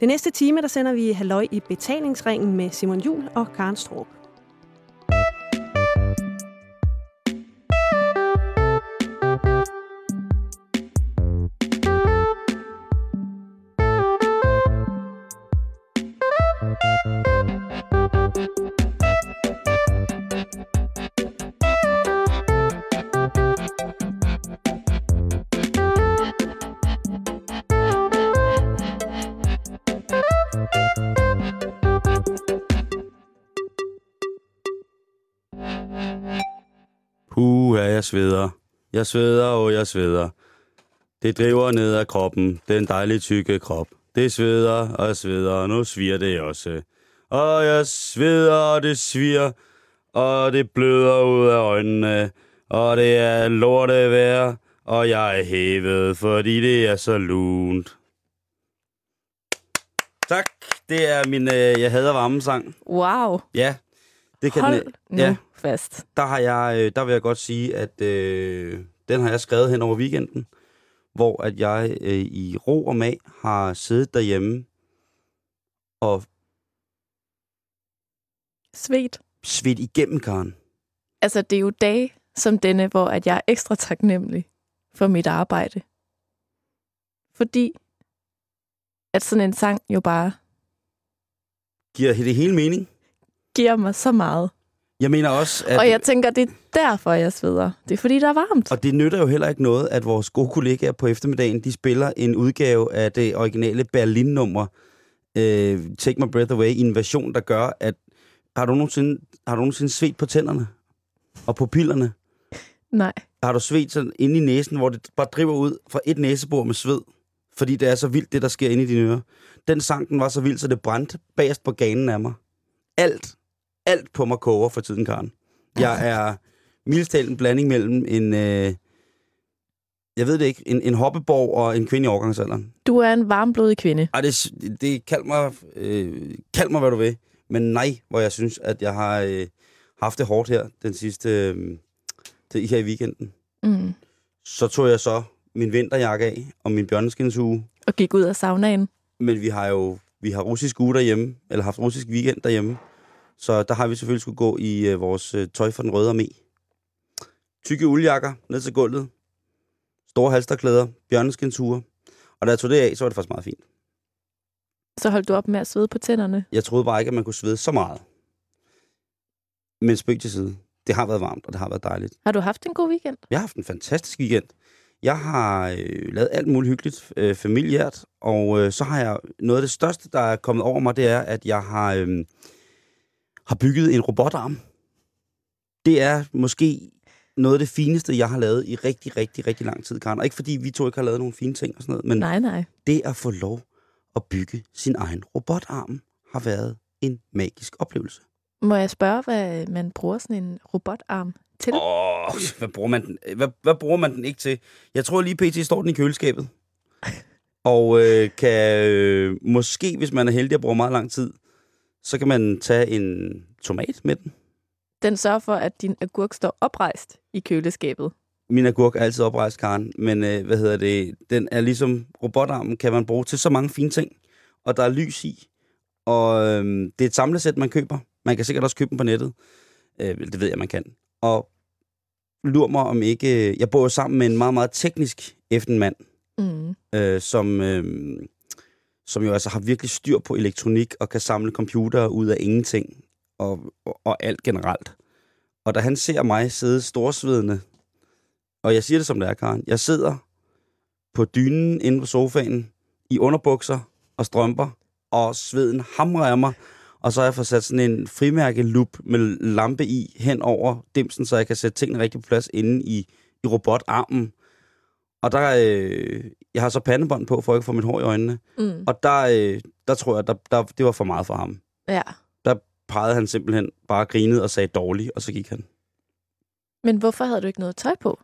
Det næste time, der sender vi Halløj i betalingsringen med Simon Jul og Karen Strup. Jeg sveder. Jeg sveder, og jeg sveder. Det driver ned af kroppen, den dejlige tykke krop. Det sveder og sveder, og nu sviger det også. Og jeg sveder, og det sviger, og det bløder ud af øjnene. Og det er lorte vejr, og jeg er hævet, fordi det er så lunt. Tak. Det er min øh, Jeg hader varmesang. Wow, Ja, det kan hold den, nu ja, fast. der har jeg, øh, der vil jeg godt sige, at øh, den har jeg skrevet hen over weekenden, hvor at jeg øh, i ro og mag har siddet derhjemme og Svedt. svedt igennem karen. Altså, det er jo dage som denne, hvor at jeg er ekstra taknemmelig for mit arbejde. Fordi at sådan en sang jo bare Giver det hele mening? giver mig så meget. Jeg mener også, at... Og jeg tænker, det er derfor, jeg sveder. Det er fordi, der er varmt. Og det nytter jo heller ikke noget, at vores gode kollegaer på eftermiddagen, de spiller en udgave af det originale Berlin-nummer, øh, Take My Breath Away, i en version, der gør, at... Har du nogensinde, har du nogensinde svedt på tænderne? Og på pillerne? Nej. Har du svedt sådan inde i næsen, hvor det bare driver ud fra et næsebor med sved? Fordi det er så vildt, det der sker inde i dine ører. Den sang, den var så vild, så det brændte bagerst på ganen af mig. Alt, alt på mig koger for tiden, Karen. Jeg er mildest talt en blanding mellem en, øh, jeg ved det ikke, en, en hoppeborg og en kvinde i overgangsalderen. Du er en varmblodig kvinde. Ej, det, det kald mig, øh, kald mig, hvad du vil. Men nej, hvor jeg synes, at jeg har øh, haft det hårdt her den sidste, øh, det, her i weekenden. Mm. Så tog jeg så min vinterjakke af og min bjørneskindshue. Og gik ud af saunaen. Men vi har jo vi har russisk uge derhjemme, eller haft russisk weekend derhjemme. Så der har vi selvfølgelig skulle gå i øh, vores øh, tøj for den røde armé. Tykke uldjakker ned til gulvet. Store halsterklæder, bjørneskindshue. Og da jeg tog det af, så var det faktisk meget fint. Så holdt du op med at svede på tænderne. Jeg troede bare ikke, at man kunne svede så meget. Men spøg til side. Det har været varmt, og det har været dejligt. Har du haft en god weekend? Jeg har haft en fantastisk weekend. Jeg har øh, lavet alt muligt hyggeligt øh, familiært, og øh, så har jeg noget af det største, der er kommet over mig, det er, at jeg har, øh, har bygget en robotarm. Det er måske noget af det fineste, jeg har lavet i rigtig, rigtig, rigtig lang tid, Karen. Og ikke fordi vi to ikke har lavet nogle fine ting og sådan noget, men Nej, nej. det at få lov at bygge sin egen robotarm har været en magisk oplevelse. Må jeg spørge, hvad man bruger sådan en robotarm til? Åh, hvad bruger man den? Hvad, hvad bruger man den ikke til? Jeg tror lige pt. står den i køleskabet. Og øh, kan øh, måske, hvis man er heldig og bruger meget lang tid, så kan man tage en tomat med den. Den sørger for, at din agurk står oprejst i køleskabet. Min agurk er altid oprejst, Karen, men øh, hvad hedder det? Den er ligesom robotarmen, kan man bruge til så mange fine ting. Og der er lys i. Og øh, det er et samlesæt, man køber. Man kan sikkert også købe den på nettet. Øh, det ved jeg, man kan. Og lur mig om ikke... Jeg bor jo sammen med en meget, meget teknisk eftermand, Mm. øh, som, øh, som jo altså har virkelig styr på elektronik og kan samle computere ud af ingenting og, og, og alt generelt. Og da han ser mig sidde storsvedende, og jeg siger det som det er, Karen, jeg sidder på dynen inde på sofaen i underbukser og strømper, og sveden hamrer af mig, og så har jeg fået sat sådan en frimærkelup med lampe i hen over dimsen, så jeg kan sætte tingene rigtig på plads inde i, i robotarmen. Og der, øh, jeg har så pandebånd på, for ikke at få mit hår i øjnene. Mm. Og der, øh, der tror jeg, der, der, det var for meget for ham. Ja. Der pegede han simpelthen bare grinede og sagde dårligt, og så gik han. Men hvorfor havde du ikke noget tøj på?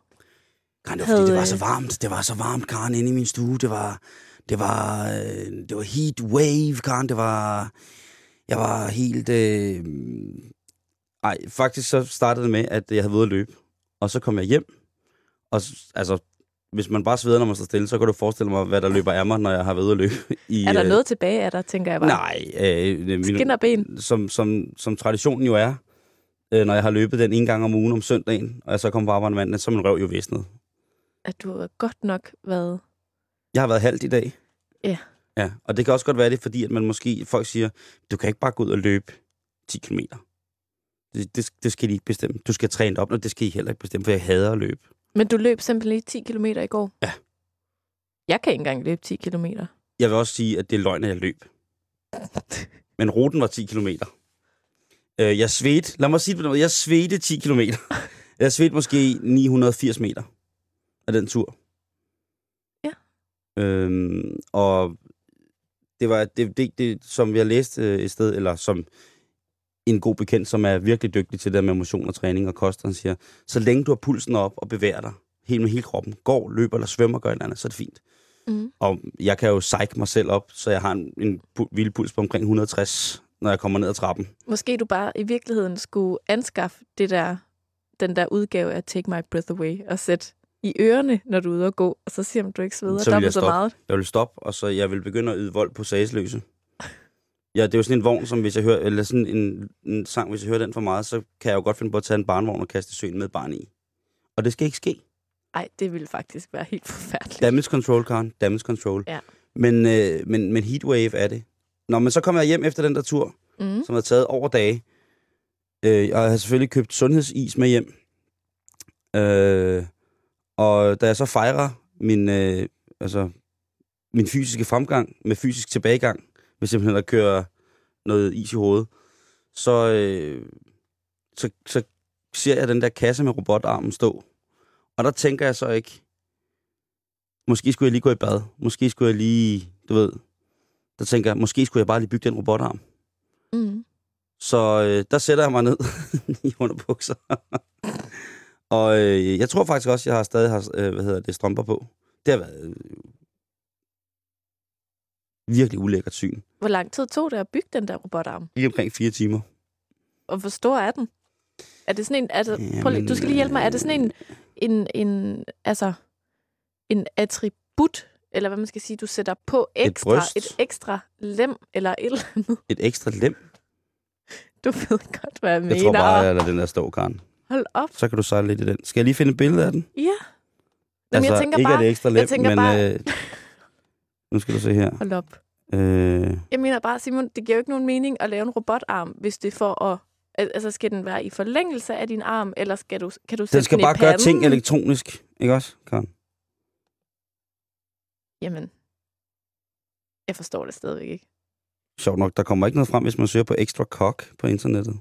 Karen, det var, fordi det var Havde, så varmt. Det var så varmt, Karen, inde i min stue. Det var, det var, øh, det var heat wave, Karen. Det var, jeg var helt... Øh, ej, faktisk så startede det med, at jeg havde været at løbe. Og så kom jeg hjem, og altså hvis man bare sveder, når man står stille, så kan du forestille mig, hvad der løber af mig, når jeg har været at løbe. I, Er der øh, noget tilbage af dig, tænker jeg bare? Nej, øh, min, Skin og ben. som, som, som traditionen jo er, øh, når jeg har løbet den en gang om ugen om søndagen, og jeg så kommer på arbejde mandag, så er min røv jo visnet. At du har godt nok været... Jeg har været halvt i dag. Ja. Ja, og det kan også godt være det, fordi at man måske, folk siger, du kan ikke bare gå ud og løbe 10 km. Det, det, det skal de ikke bestemme. Du skal træne op, og det skal I heller ikke bestemme, for jeg hader at løbe. Men du løb simpelthen 10 km i går? Ja. Jeg kan ikke engang løbe 10 km. Jeg vil også sige, at det er løgn, at jeg løb. Men ruten var 10 km. Øh, jeg svedte, lad mig sige det på noget, jeg svedte 10 km. Jeg svedte måske 980 meter af den tur. Ja. Øhm, og det var det, det, det, som vi har læst øh, et sted, eller som en god bekendt, som er virkelig dygtig til det der med motion og træning og kost, han siger, så længe du har pulsen op og bevæger dig helt med hele kroppen, går, løber eller svømmer, gør et eller andet, så er det fint. Mm. Og jeg kan jo psyche mig selv op, så jeg har en, en pu- vildpuls på omkring 160, når jeg kommer ned ad trappen. Måske du bare i virkeligheden skulle anskaffe det der, den der udgave af Take My Breath Away og sætte i ørerne, når du er ude og gå, og så siger om du ikke sveder Så vil jeg dobbelt så meget. Jeg vil stoppe, og så jeg vil begynde at yde vold på sagsløse. Ja, det er jo sådan en vogn, som hvis jeg hører, eller sådan en, en sang, hvis jeg hører den for meget, så kan jeg jo godt finde på at tage en barnvogn og kaste søen med barn i. Og det skal ikke ske. Ej, det ville faktisk være helt forfærdeligt. Damage control, Karen. Damage control. Ja. Men, øh, men, men heatwave er det. Nå, men så kommer jeg hjem efter den der tur, Mm. som har taget over dage. Øh, jeg har selvfølgelig købt sundhedsis med hjem. Øh, og da jeg så fejrer min, øh, altså, min fysiske fremgang med fysisk tilbagegang, ved simpelthen at køre noget is i hovedet, så, øh, så, så ser jeg den der kasse med robotarmen stå. Og der tænker jeg så ikke, måske skulle jeg lige gå i bad. Måske skulle jeg lige, du ved, der tænker jeg, måske skulle jeg bare lige bygge den robotarm. Mm. Så øh, der sætter jeg mig ned i underbukser. og øh, jeg tror faktisk også, jeg har stadig har, øh, hvad hedder det, strømper på. Det har været øh, virkelig ulækkert syn. Hvor lang tid tog det at bygge den der robotarm? Lige omkring fire timer. Og hvor stor er den? Er det sådan en... Altså, prøv lige, Jamen, du skal lige hjælpe mig. Er det sådan en, en, en, altså, en attribut, eller hvad man skal sige, du sætter på ekstra, bryst. et ekstra lem, eller et eller andet? Et ekstra lem. Du ved godt, hvad jeg, Jeg mener. tror bare, jeg lader den der stå, Karen. Hold op. Så kan du sejle lidt i den. Skal jeg lige finde et billede af den? Ja. Jamen, jeg tænker ikke bare, er det ekstra lem, jeg men bare- øh, nu skal du se her. hold op. Øh, Jeg mener bare, Simon, det giver jo ikke nogen mening at lave en robotarm, hvis det er for at... al- Altså, skal den være i forlængelse af din arm, eller skal du, kan du sætte den skal den bare gøre ting elektronisk, ikke også, Karen? Jamen, jeg forstår det stadigvæk ikke. Sjovt nok, der kommer ikke noget frem, hvis man søger på ekstra cock på internettet.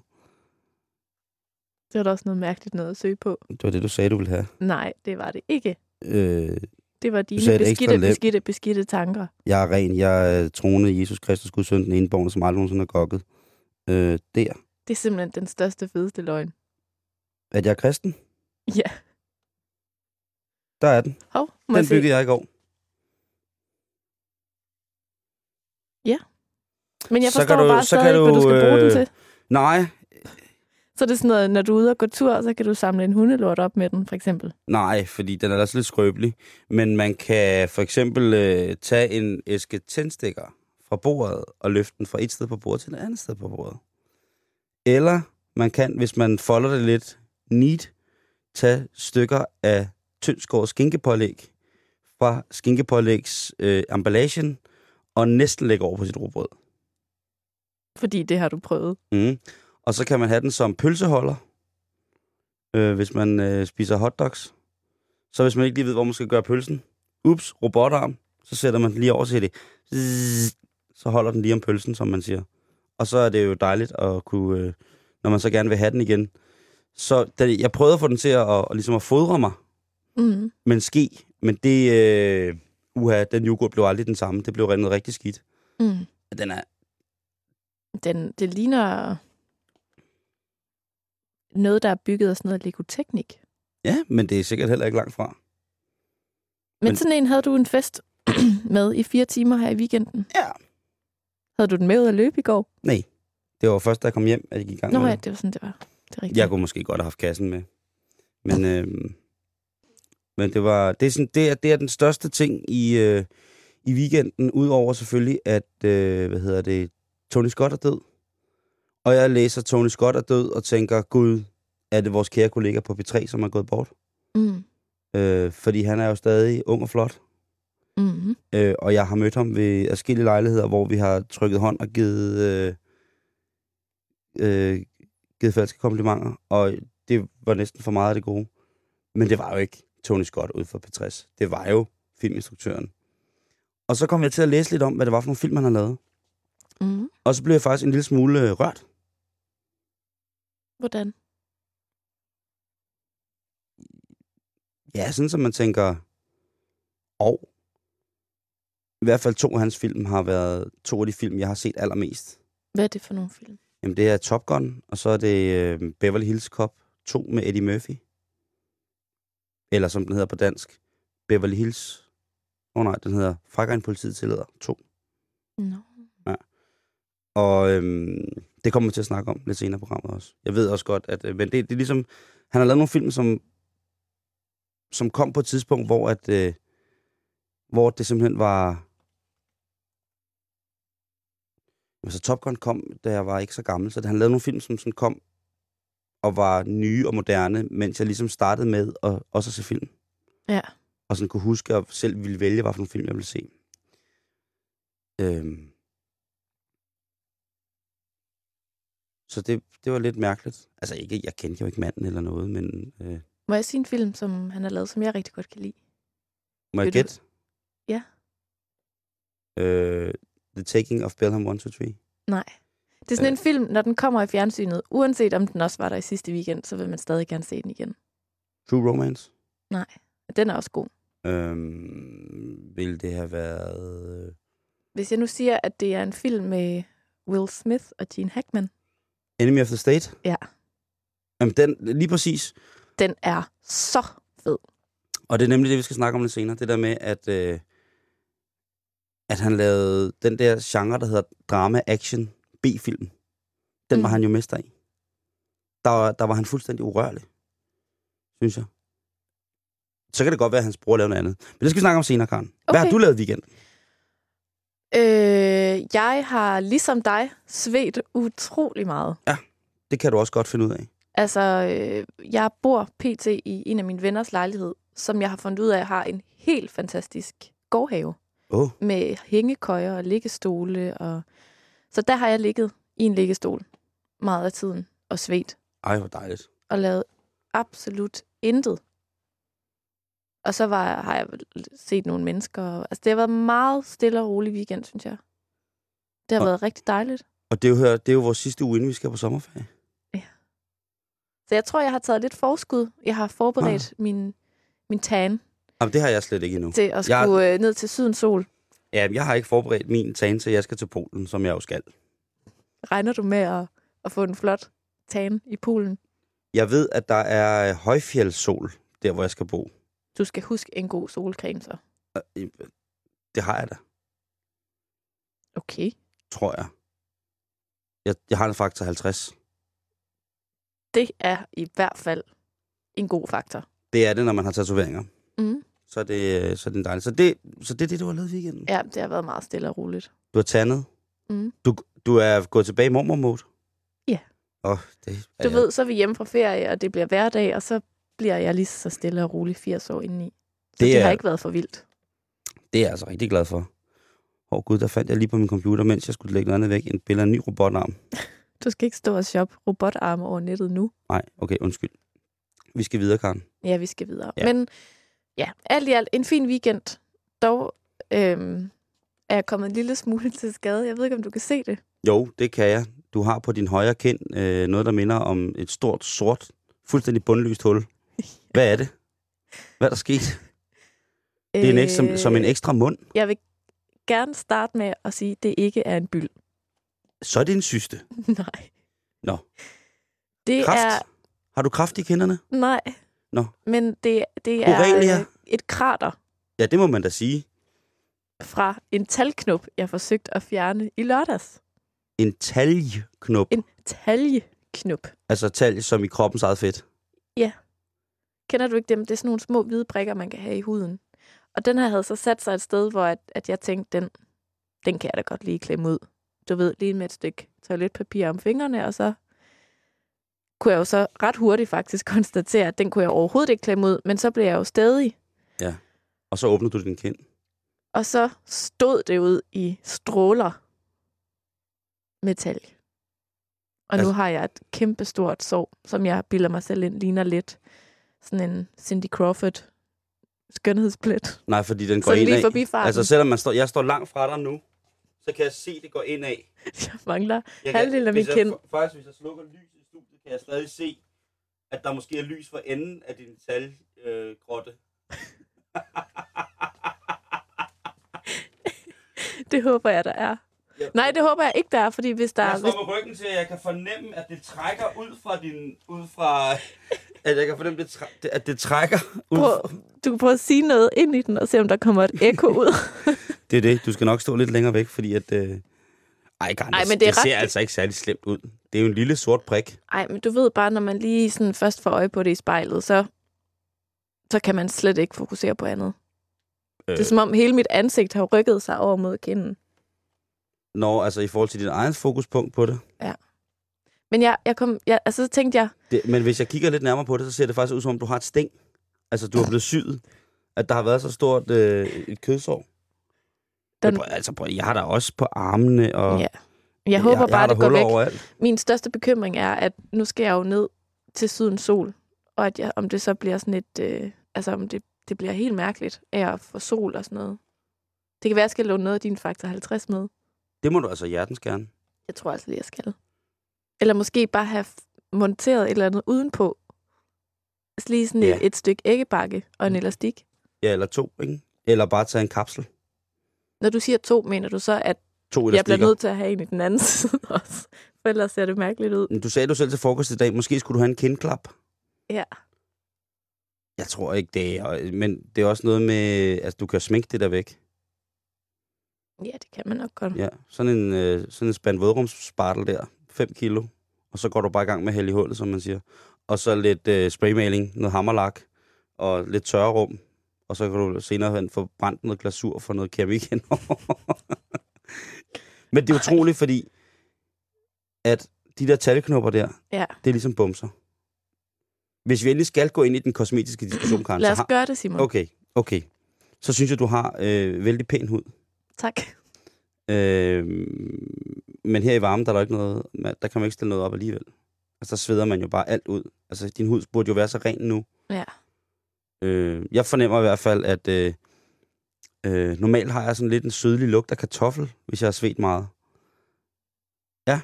Det var da også noget mærkeligt noget at søge på. Det var det, du sagde, du ville have. Nej, det var det ikke. Øh, Det var dine beskidte, beskidte, beskidte tanker. jeg er ren, jeg er troende Jesus Kristus, Guds søn, den enborgne, som aldrig nogensinde har gokket. Øh, der. Det er simpelthen den største, fedeste løgn. At jeg er kristen? Ja. Der er den. Hov, må Den byggede jeg i går. Men jeg Så forstår kan du- bare så kan stadig ikke, hvad du du, skal bruge den øh, til. Nej, Så er det sådan noget, når du er ude og gå tur, så kan du samle en hundelort op med den, for eksempel. nej, fordi den er da lidt skrøbelig. Men man kan for eksempel øh, tage en æske tændstikker fra bordet og løfte den fra et sted på bordet til et andet sted på bordet. Eller man kan, hvis man folder det lidt neat, tage stykker af tyndskåret skinkepålæg fra skinkepålægs øh, emballagen og næsten lægge over på sit råbrød. Fordi det har du prøvet. Mm. Og så kan man have den som pølseholder, øh, hvis man øh, spiser hotdogs. Så hvis man ikke lige ved, hvor man skal gøre pølsen, ups, robotarm, så sætter man den lige over til det. Zzz, Så holder den lige om pølsen, som man siger. Og så er det jo dejligt at kunne, øh, når man så gerne vil have den igen. Så da, jeg prøvede at få den til at, at, at, ligesom at fodre mig Mm. med en ski, men det, øh, uha, den yoghurt blev aldrig den samme. Det blev rendet rigtig skidt. Mm. Den er, Den, det ligner noget, der er bygget af sådan noget Lego-teknik. ja, men det er sikkert heller ikke langt fra. Men, Men- sådan en havde du en fest med i fire timer her i weekenden. Ja. Havde du den med ud at løbe i går? Nej, det var først, da jeg kom hjem, at jeg gik i gang Nå med ja, det. var sådan, det var. Det er rigtigt. Jeg kunne måske godt have haft kassen med. Men øhm, Men det var det er, sådan, det er, det er den største ting i, øh, i weekenden, udover selvfølgelig, at øh, hvad hedder det, Tony Scott er død. Og jeg læser Tony Scott er død og tænker, gud, er det vores kære kollega på P3, som er gået bort? Mm. Øh, fordi han er jo stadig ung og flot. Mm. Øh, og jeg har mødt ham ved forskellige lejligheder, hvor vi har trykket hånd og givet, øh, øh, givet falske komplimenter. Og det var næsten for meget af det gode. Men det var jo ikke Tony Scott ud for P60. Det var jo filminstruktøren. Og så kom jeg til at læse lidt om, hvad det var for nogle film, han har lavet. Mm. Og så blev jeg faktisk en lille smule øh, rørt. Hvordan? Ja, sådan som man tænker, og i hvert fald to af hans film har været to af de film, jeg har set allermest. Hvad er det for nogle film? Jamen, det er Top Gun, og så er det øh, Beverly Hills Cop 2 med Eddie Murphy. Eller som den hedder på dansk, Beverly Hills... Åh oh, nej, den hedder Frakker en politiet tillader 2. No. Og øhm, det kommer vi til at snakke om lidt senere i programmet også. Jeg ved også godt, at... Øh, men det, det er ligesom... Han har lavet nogle film, som, som kom på et tidspunkt, hvor, at, øh, hvor det simpelthen var... Altså Top Gun kom, da jeg var ikke så gammel, så han lavede nogle film, som sådan kom og var nye og moderne, mens jeg ligesom startede med at også at se film. Ja. Og sådan kunne huske og selv ville vælge, hvad for nogle film jeg ville se. Øhm. Så det, det var lidt mærkeligt. Altså ikke, jeg kendte jo ikke manden eller noget, men øh, Må jeg sige en film, som han har lavet, som jeg rigtig godt kan lide? må jeg gætte? Ja. Øh, The Taking of Pelham 1, 2, 3. Nej. Det er sådan en film, når den kommer i fjernsynet, uanset om den også var der i sidste weekend, så vil man stadig gerne se den igen. True Romance. Nej, den er også god. Øhm, ville det have været... øh, Hvis jeg nu siger, at det er en film med Will Smith og Gene Hackman, Enemy of the State? Ja. Jamen, den, lige præcis. den er så fed. Og det er nemlig det, vi skal snakke om lidt senere. Det der med, at, øh, at han lavede den der genre, der hedder drama-action B-film. Den mm. var han jo mester i. Der, var- der var han fuldstændig urørlig, synes jeg. Så kan det godt være, at hans bror lavede noget andet. Men det skal vi snakke om senere, Karen. Hvad Okay. har du lavet i weekend? Øh, jeg har ligesom dig svedt utrolig meget. Det kan du også godt finde ud af. Altså, øh, jeg bor pt. i en af mine venners lejlighed, som jeg har fundet ud af har en helt fantastisk gårdhave oh, med hængekøjer og liggestole. Og... Så der har jeg ligget i en liggestol meget af tiden og svedt ej, hvor dejligt. og lavet absolut intet. Og så var, har jeg set nogle mennesker. Altså, det har været meget stille og rolig weekend, synes jeg. Det har Og- været rigtig dejligt. Og det er, jo, det er jo vores sidste uge, inden vi skal på sommerferie. Så jeg tror, jeg har taget lidt forskud. Jeg har forberedt min, min tan Jamen, det har jeg slet ikke endnu. til at skulle jeg... ned til Sydens Sol. Ja, jeg har ikke forberedt min tan til, jeg skal til Polen, som jeg jo skal. Regner du med at, at få en flot tan i poolen? Jeg ved, at der er øh, højfjeldssol, der hvor jeg skal bo. Du skal huske en god solcreme, så. Øh, Det har jeg da, Okay. tror jeg. Jeg, jeg har en faktor 50. Det er i hvert fald en god faktor. Det er det, når man har tatoveringer. Mm. Så er det, øh, så er det dejligt. Så det, så det er det, du har lavet i weekenden. Ja, det har været meget stille og roligt. Du har tandet. Mm. Du, du er gået tilbage i mormor-mode. Ja. Åh, oh, det er Du jeg- ved, så er vi hjemme fra ferie, og det bliver hverdag, og så bliver jeg lige så stille og rolig 80 år indeni. Så det, Det er- har ikke været for vildt. Det er jeg altså rigtig glad for. Åh oh, gud, der fandt jeg lige på min computer, mens jeg skulle lægge noget andet væk, en billede af en ny robotarm. Du skal ikke stå og shoppe robotarme over nettet nu. Nej, okay, undskyld. Vi skal videre, Karen. Ja, vi skal videre. Ja. Men ja, alt i alt en fin weekend. Dog øhm, er jeg kommet en lille smule til skade. Jeg ved ikke, om du kan se det. Jo, det kan jeg. Du har på din højre kind øh, noget, der minder om et stort, sort, fuldstændig bundløst hul. Hvad er det? Hvad er der sket? Det er en ekstra, som, som en ekstra mund. Jeg vil gerne starte med at sige, at det ikke er en byld. Så er det en syste. Nej. Nå. Det Kraft? er... Har du kraft i kinderne? Nej. Nå. Men det, det er Borrelia? øh, et krater Ja, det må man da sige. fra en talknop, jeg forsøgte at fjerne i lørdags. En taljeknop. En taljeknop. Altså talje som i kroppens eget fedt. Kender du ikke dem? Det er sådan nogle små hvide prikker, man kan have i huden. Og den her havde så sat sig et sted, hvor at, at jeg tænkte, den, den kan jeg da godt lige klemme ud. Du ved, lige med et stykke toiletpapir om fingrene, og så kunne jeg jo så ret hurtigt faktisk konstatere, at den kunne jeg overhovedet ikke klemme ud, men så blev jeg jo stadig. Og så åbner du din kind. Og så stod det ud i stråler metal. Og altså, nu har jeg et kæmpe stort sår, som jeg bilder mig selv ind, ligner lidt sådan en Cindy Crawford skønhedsplet. Nej, fordi den går ind lige forbi farten. Altså selvom man står, jeg står langt fra dig nu, så kan jeg se, det går ind af. Jeg mangler Jeg Halvdelen af min jeg, kind. Faktisk, hvis jeg slukker lys i studiet, kan jeg stadig se, at der måske er lys for enden af din talgrotte. Øh. Det håber jeg, der er. Jeg- Nej, det håber jeg ikke, der er, fordi hvis der Jeg er... Hvis, står med ryggen til, at jeg kan fornemme, at det trækker ud fra din... Ud fra, at jeg kan fornemme, det træ, at det trækker ud. prøv, du kan prøve at sige noget ind i den, og se, om der kommer et ekko ud. Det er det. Du skal nok stå lidt længere væk, fordi at... Øh... Ej, Garn, Ej, men det det, er ret- ser altså ikke særlig slemt ud. Det er jo en lille sort prik. Ej, men du ved bare, når man lige sådan først får øje på det i spejlet, så, så kan man slet ikke fokusere på andet. Øh, Det er som om hele mit ansigt har rykket sig over mod kinden. Når, altså i forhold til dit egen fokuspunkt på det. Men jeg, jeg kom, jeg, altså, så tænkte jeg, det. Men hvis jeg kigger lidt nærmere på det, så ser det faktisk ud som om, du har et sting. Altså, du har blevet syet. At der har været så stort øh, et kødsår. Den-. Prøv, altså, prøv, jeg har der også på armene, og ja. Jeg håber jeg, bare, jeg det går væk. overalt. Min største bekymring er, at nu skal jeg jo ned til sydens sol, og at jeg, om det så bliver sådan et, øh, altså om det, det bliver helt mærkeligt af at få sol og sådan noget. Det kan være, at jeg skal låne noget af din faktor 50 med. Det må du altså hjertens gerne. Jeg tror altså lige, jeg skal. Eller måske bare have monteret et eller andet udenpå. Altså lige sådan Ja. et, et stykke æggebakke og en Mm. elastik. Ja, eller to, ikke? Eller bare tage en kapsel. Når du siger to, mener du så, at To jeg bliver nødt til at have en i den anden side også? For ellers ser det mærkeligt ud. Du sagde du selv til frokost i dag, måske skulle du have en kindklap. Ja. Jeg tror ikke det, er- men det er også noget med, altså du kan sminke det der væk. Ja, det kan man nok godt. Ja, sådan en, øh, sådan en spand vådrumsspartel der, 5 kilo. Og så går du bare i gang med held i hullet, som man siger. Og så lidt øh, spraymaling, noget hammerlak og lidt tørrerum. Og så kan du senere hen få brændt noget glasur for noget keramik henover. Men det er utroligt, fordi at de der talknopper der, Ja. det er ligesom bumser. Hvis vi endelig skal gå ind i den kosmetiske diskussion, Karen, Lad os har... gøre det, Simon. Okay, okay. Så synes jeg, du har øh, vældig pæn hud. Tak. Øh, men her i varmen, der er der ikke noget, der kan man ikke stille noget op alligevel. Altså, der sveder man jo bare alt ud. Altså, din hud burde jo være så ren nu. Ja. Øh, jeg fornemmer i hvert fald, at øh, øh, normalt har jeg sådan lidt en sødlig lugt af kartoffel, hvis jeg har svedt meget. Ja,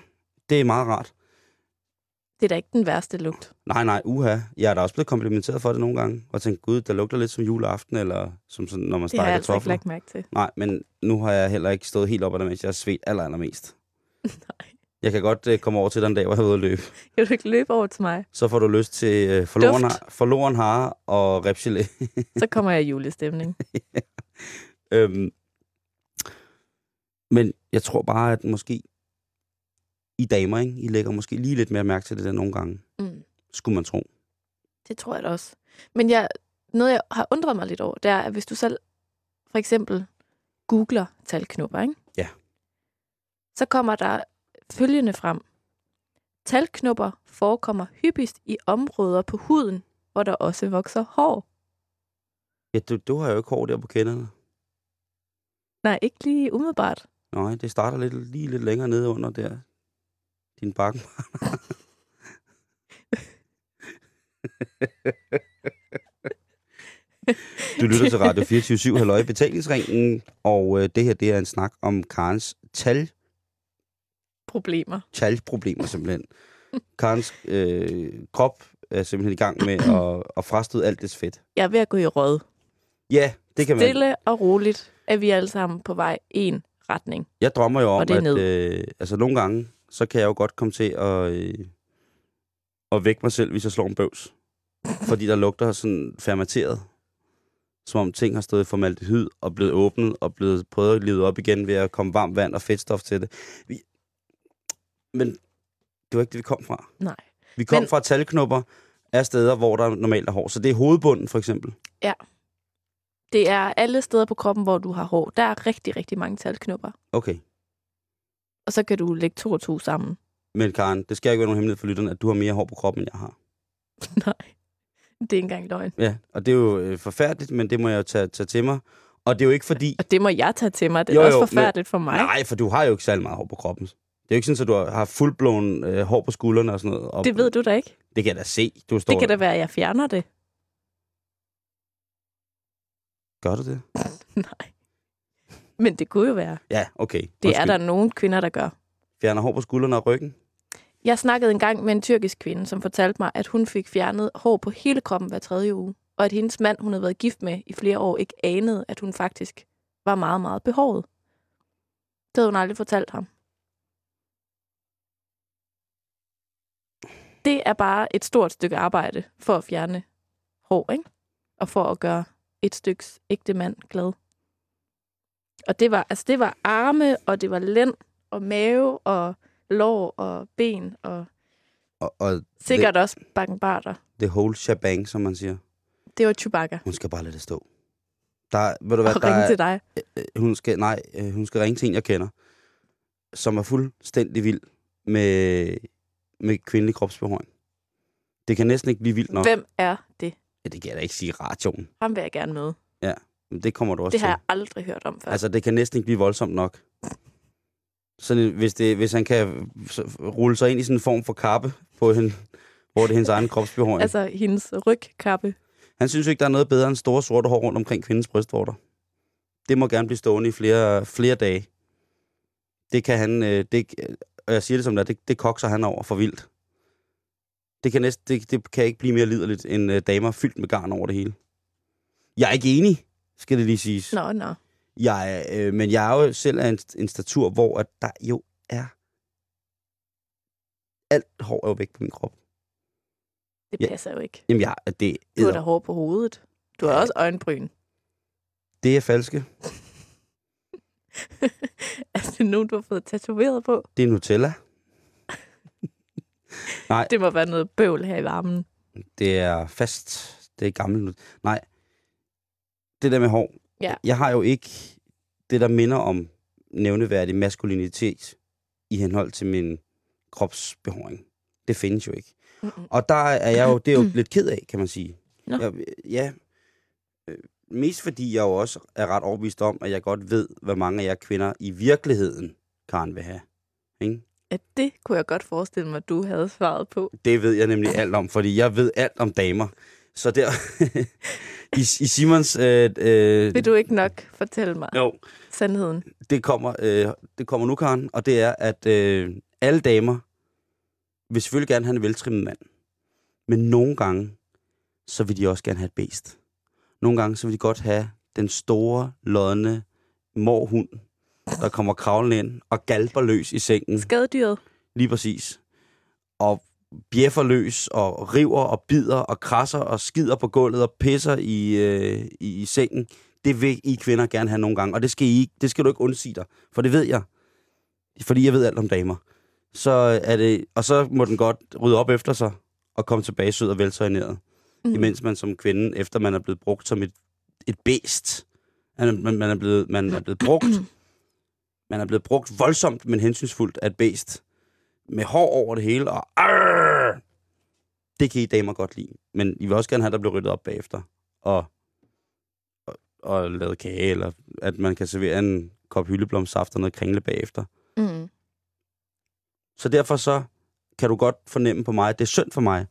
det er meget rart. Det er da ikke den værste lugt. Nej, nej, uha. Jeg er da også blevet komplimenteret for det nogle gange. Og tænkt, gud, der lugter lidt som juleaften, eller som sådan, når man Det har steger jeg altså ikke kartofler. lagt mærke til. Nej, men nu har jeg heller ikke stået helt op ad det, mens jeg har svedt aller, allermest. Nej. Jeg kan godt øh, komme over til den dag, hvor jeg er ude at løbe. Kan du ikke løbe over til mig? Så får du lyst til øh, forloren, har, forloren hare og repgelé. Så kommer jeg i julestemning. øhm, men jeg tror bare, at måske I damer, ikke? I lægger måske lige lidt mere mærke til det der nogle gange. Mm. Skulle man tro. Det tror jeg da også. Men jeg, noget, jeg har undret mig lidt over, det er, at hvis du selv for eksempel googler talknopper, ikke? Så kommer der følgende frem. Talknopper forekommer hyppigst i områder på huden, hvor der også vokser hår. Ja, du, du har jo ikke hår der på kenderne. Nej, ikke lige umiddelbart. Nej, det starter lidt, lige lidt længere nede under der. Din bakken. Du lytter til Radio 24 Halløj Betalingsringen, og øh, det her det er en snak om Karens tal, Problemer. talproblemer simpelthen. Karens øh, krop er simpelthen i gang med at, at frastøde alt det fedt. Jeg er ved at gå i råd. Ja, det kan man. Stille og roligt er vi alle sammen på vej i en retning. Jeg drømmer jo om, at ned. øh, altså nogle gange, så kan jeg jo godt komme til at, øh, at vække mig selv, hvis jeg slår en bøvs. Fordi der lugter sådan fermenteret. Som om ting har stået i formaldehyd og blevet åbnet og blevet prøvet at leve op igen ved at komme varmt vand og fedtstof til det. Men det var ikke det, vi kom fra. Nej. Vi kom Men- fra talknopper, er steder, hvor der normalt er hår. Så det er hovedbunden, for eksempel. Det er alle steder på kroppen, hvor du har hår. Der er rigtig, rigtig mange talknupper. Okay. Og så kan du lægge to og to sammen. Men Karen, det skal ikke være nogen hemmelighed for lytterne, at du har mere hår på kroppen, end jeg har. Nej, det er ikke engang løgn. Ja, og det er jo øh, forfærdeligt, men det må jeg jo tage, tage til mig. Og det er jo ikke fordi... Og det må jeg tage til mig. Det er Jo, jo, jo, også forfærdeligt for mig. Nej, for du har jo ikke særlig meget hår på kroppen. Det er jo ikke sådan, at du har fuldblåen øh, hår på skuldrene og sådan noget. Og Det ved du da ikke. Det kan jeg da se. Du står Det kan da være, at jeg fjerner det. Gør du det? Nej. Men det kunne jo være. Ja, okay. Det er Undskyld. der nogle kvinder, der gør. Fjerner hår på skuldrene og ryggen? Jeg snakkede engang med en tyrkisk kvinde, som fortalte mig, at hun fik fjernet hår på hele kroppen hver tredje uge. Og at hendes mand, hun havde været gift med i flere år, ikke anede, at hun faktisk var meget, meget behåret. Det havde hun aldrig fortalt ham. Det er bare et stort stykke arbejde for at fjerne hår, ikke? Og for at gøre et styks ægte mand glad. Og det var, altså det var arme, og det var lænd, og mave, og lår, og ben, og Og, og sikkert også bakkenbarter. the whole shebang, som man siger. Det var Chewbacca. Hun skal bare lade det stå. Der, ved du hvad, Og der ringe er, til dig. øh, hun skal, nej, øh, hun skal ringe til en, jeg kender, som er fuldstændig vild med, med kvindelig kropsbehåring. Det kan næsten ikke blive vildt nok. Hvem er det? Ja, det kan jeg da ikke sige radioen. Ham vil jeg gerne møde. Men det kommer du også Det har til. jeg aldrig hørt om før. Altså, det kan næsten ikke blive voldsomt nok. Sådan, hvis, det, hvis han kan rulle sig ind i sådan en form for kappe, på hende, hvor det er hendes egen kropsbehåring. Altså, altså hendes rygkappe. han synes jo ikke, der er noget bedre end store sorte hår rundt omkring kvindens brystvorter. Det må gerne blive stående i flere, flere dage. Det kan han, øh, det, og jeg siger det som det er, det, det kokser han over for vildt. Det kan, næsten, det, det kan ikke blive mere liderligt end øh, damer fyldt med garn over det hele. Jeg er ikke enig, skal det lige siges. Nå, nå. Jeg, er, øh, men jeg er jo selv af en, en statur, hvor at der jo er... Alt hår er jo væk på min krop. Det Ja. passer jo ikke. Jamen, jeg, det, Du har da hår på hovedet. Du har Ja. også øjenbryn. det er falske. er det nogen, du har fået tatoveret på? Det er Nutella. Nej, Det må være noget bøvl her i varmen. det er fast. Det er gammelt. Nej, det der med hår. Ja. Jeg har jo ikke det, der minder om nævneværdig maskulinitet i henhold til min kropsbehåring. Det findes jo ikke. Mm-mm. Og der er jeg jo, det er jo lidt ked af, kan man sige. Nå. Jeg, ja, øh, mest fordi jeg jo også er ret overbevist om, at jeg godt ved, hvad mange af jer kvinder i virkeligheden, Karen, vil have. Ikke? Ja, det kunne jeg godt forestille mig, at du havde svaret på. Det ved jeg nemlig alt om, fordi jeg ved alt om damer. Så der, i, i Simons... Øh, øh, Vil du ikke nok fortælle mig jo, sandheden? det kommer, øh, det kommer nu, Karen, og det er, at øh, alle damer vil selvfølgelig gerne have en veltrimmet mand. Men nogle gange, så vil de også gerne have et bæst. Nogle gange, så vil de godt have den store, lodne morhund, der kommer kravlende ind og galper løs i sengen. Skadedyret? Lige præcis. Og bjeffer løs og river og bider og krasser og skider på gulvet og pisser i, øh, i, i sengen. Det vil I kvinder gerne have nogle gange, og det skal, I, ikke- det skal du ikke undsige dig, for det ved jeg. Fordi jeg ved alt om damer. Så er det, og så må den godt rydde op efter sig og komme tilbage sød og veltøjneret. Mm. Imens man som kvinde, efter man er blevet brugt som et, et bæst, man, er- man, man, er blevet, man er blevet brugt, man er blevet brugt voldsomt, men hensynsfuldt af et bæst med hår over det hele, og arrr, det kan I damer godt lide. Men I vil også gerne have, at der bliver ryddet op bagefter, og, og, og lavet kage, eller at man kan servere en kop hyldeblomsaft og noget kringle bagefter. Mm. Så derfor så kan du godt fornemme på mig, at det er synd for mig.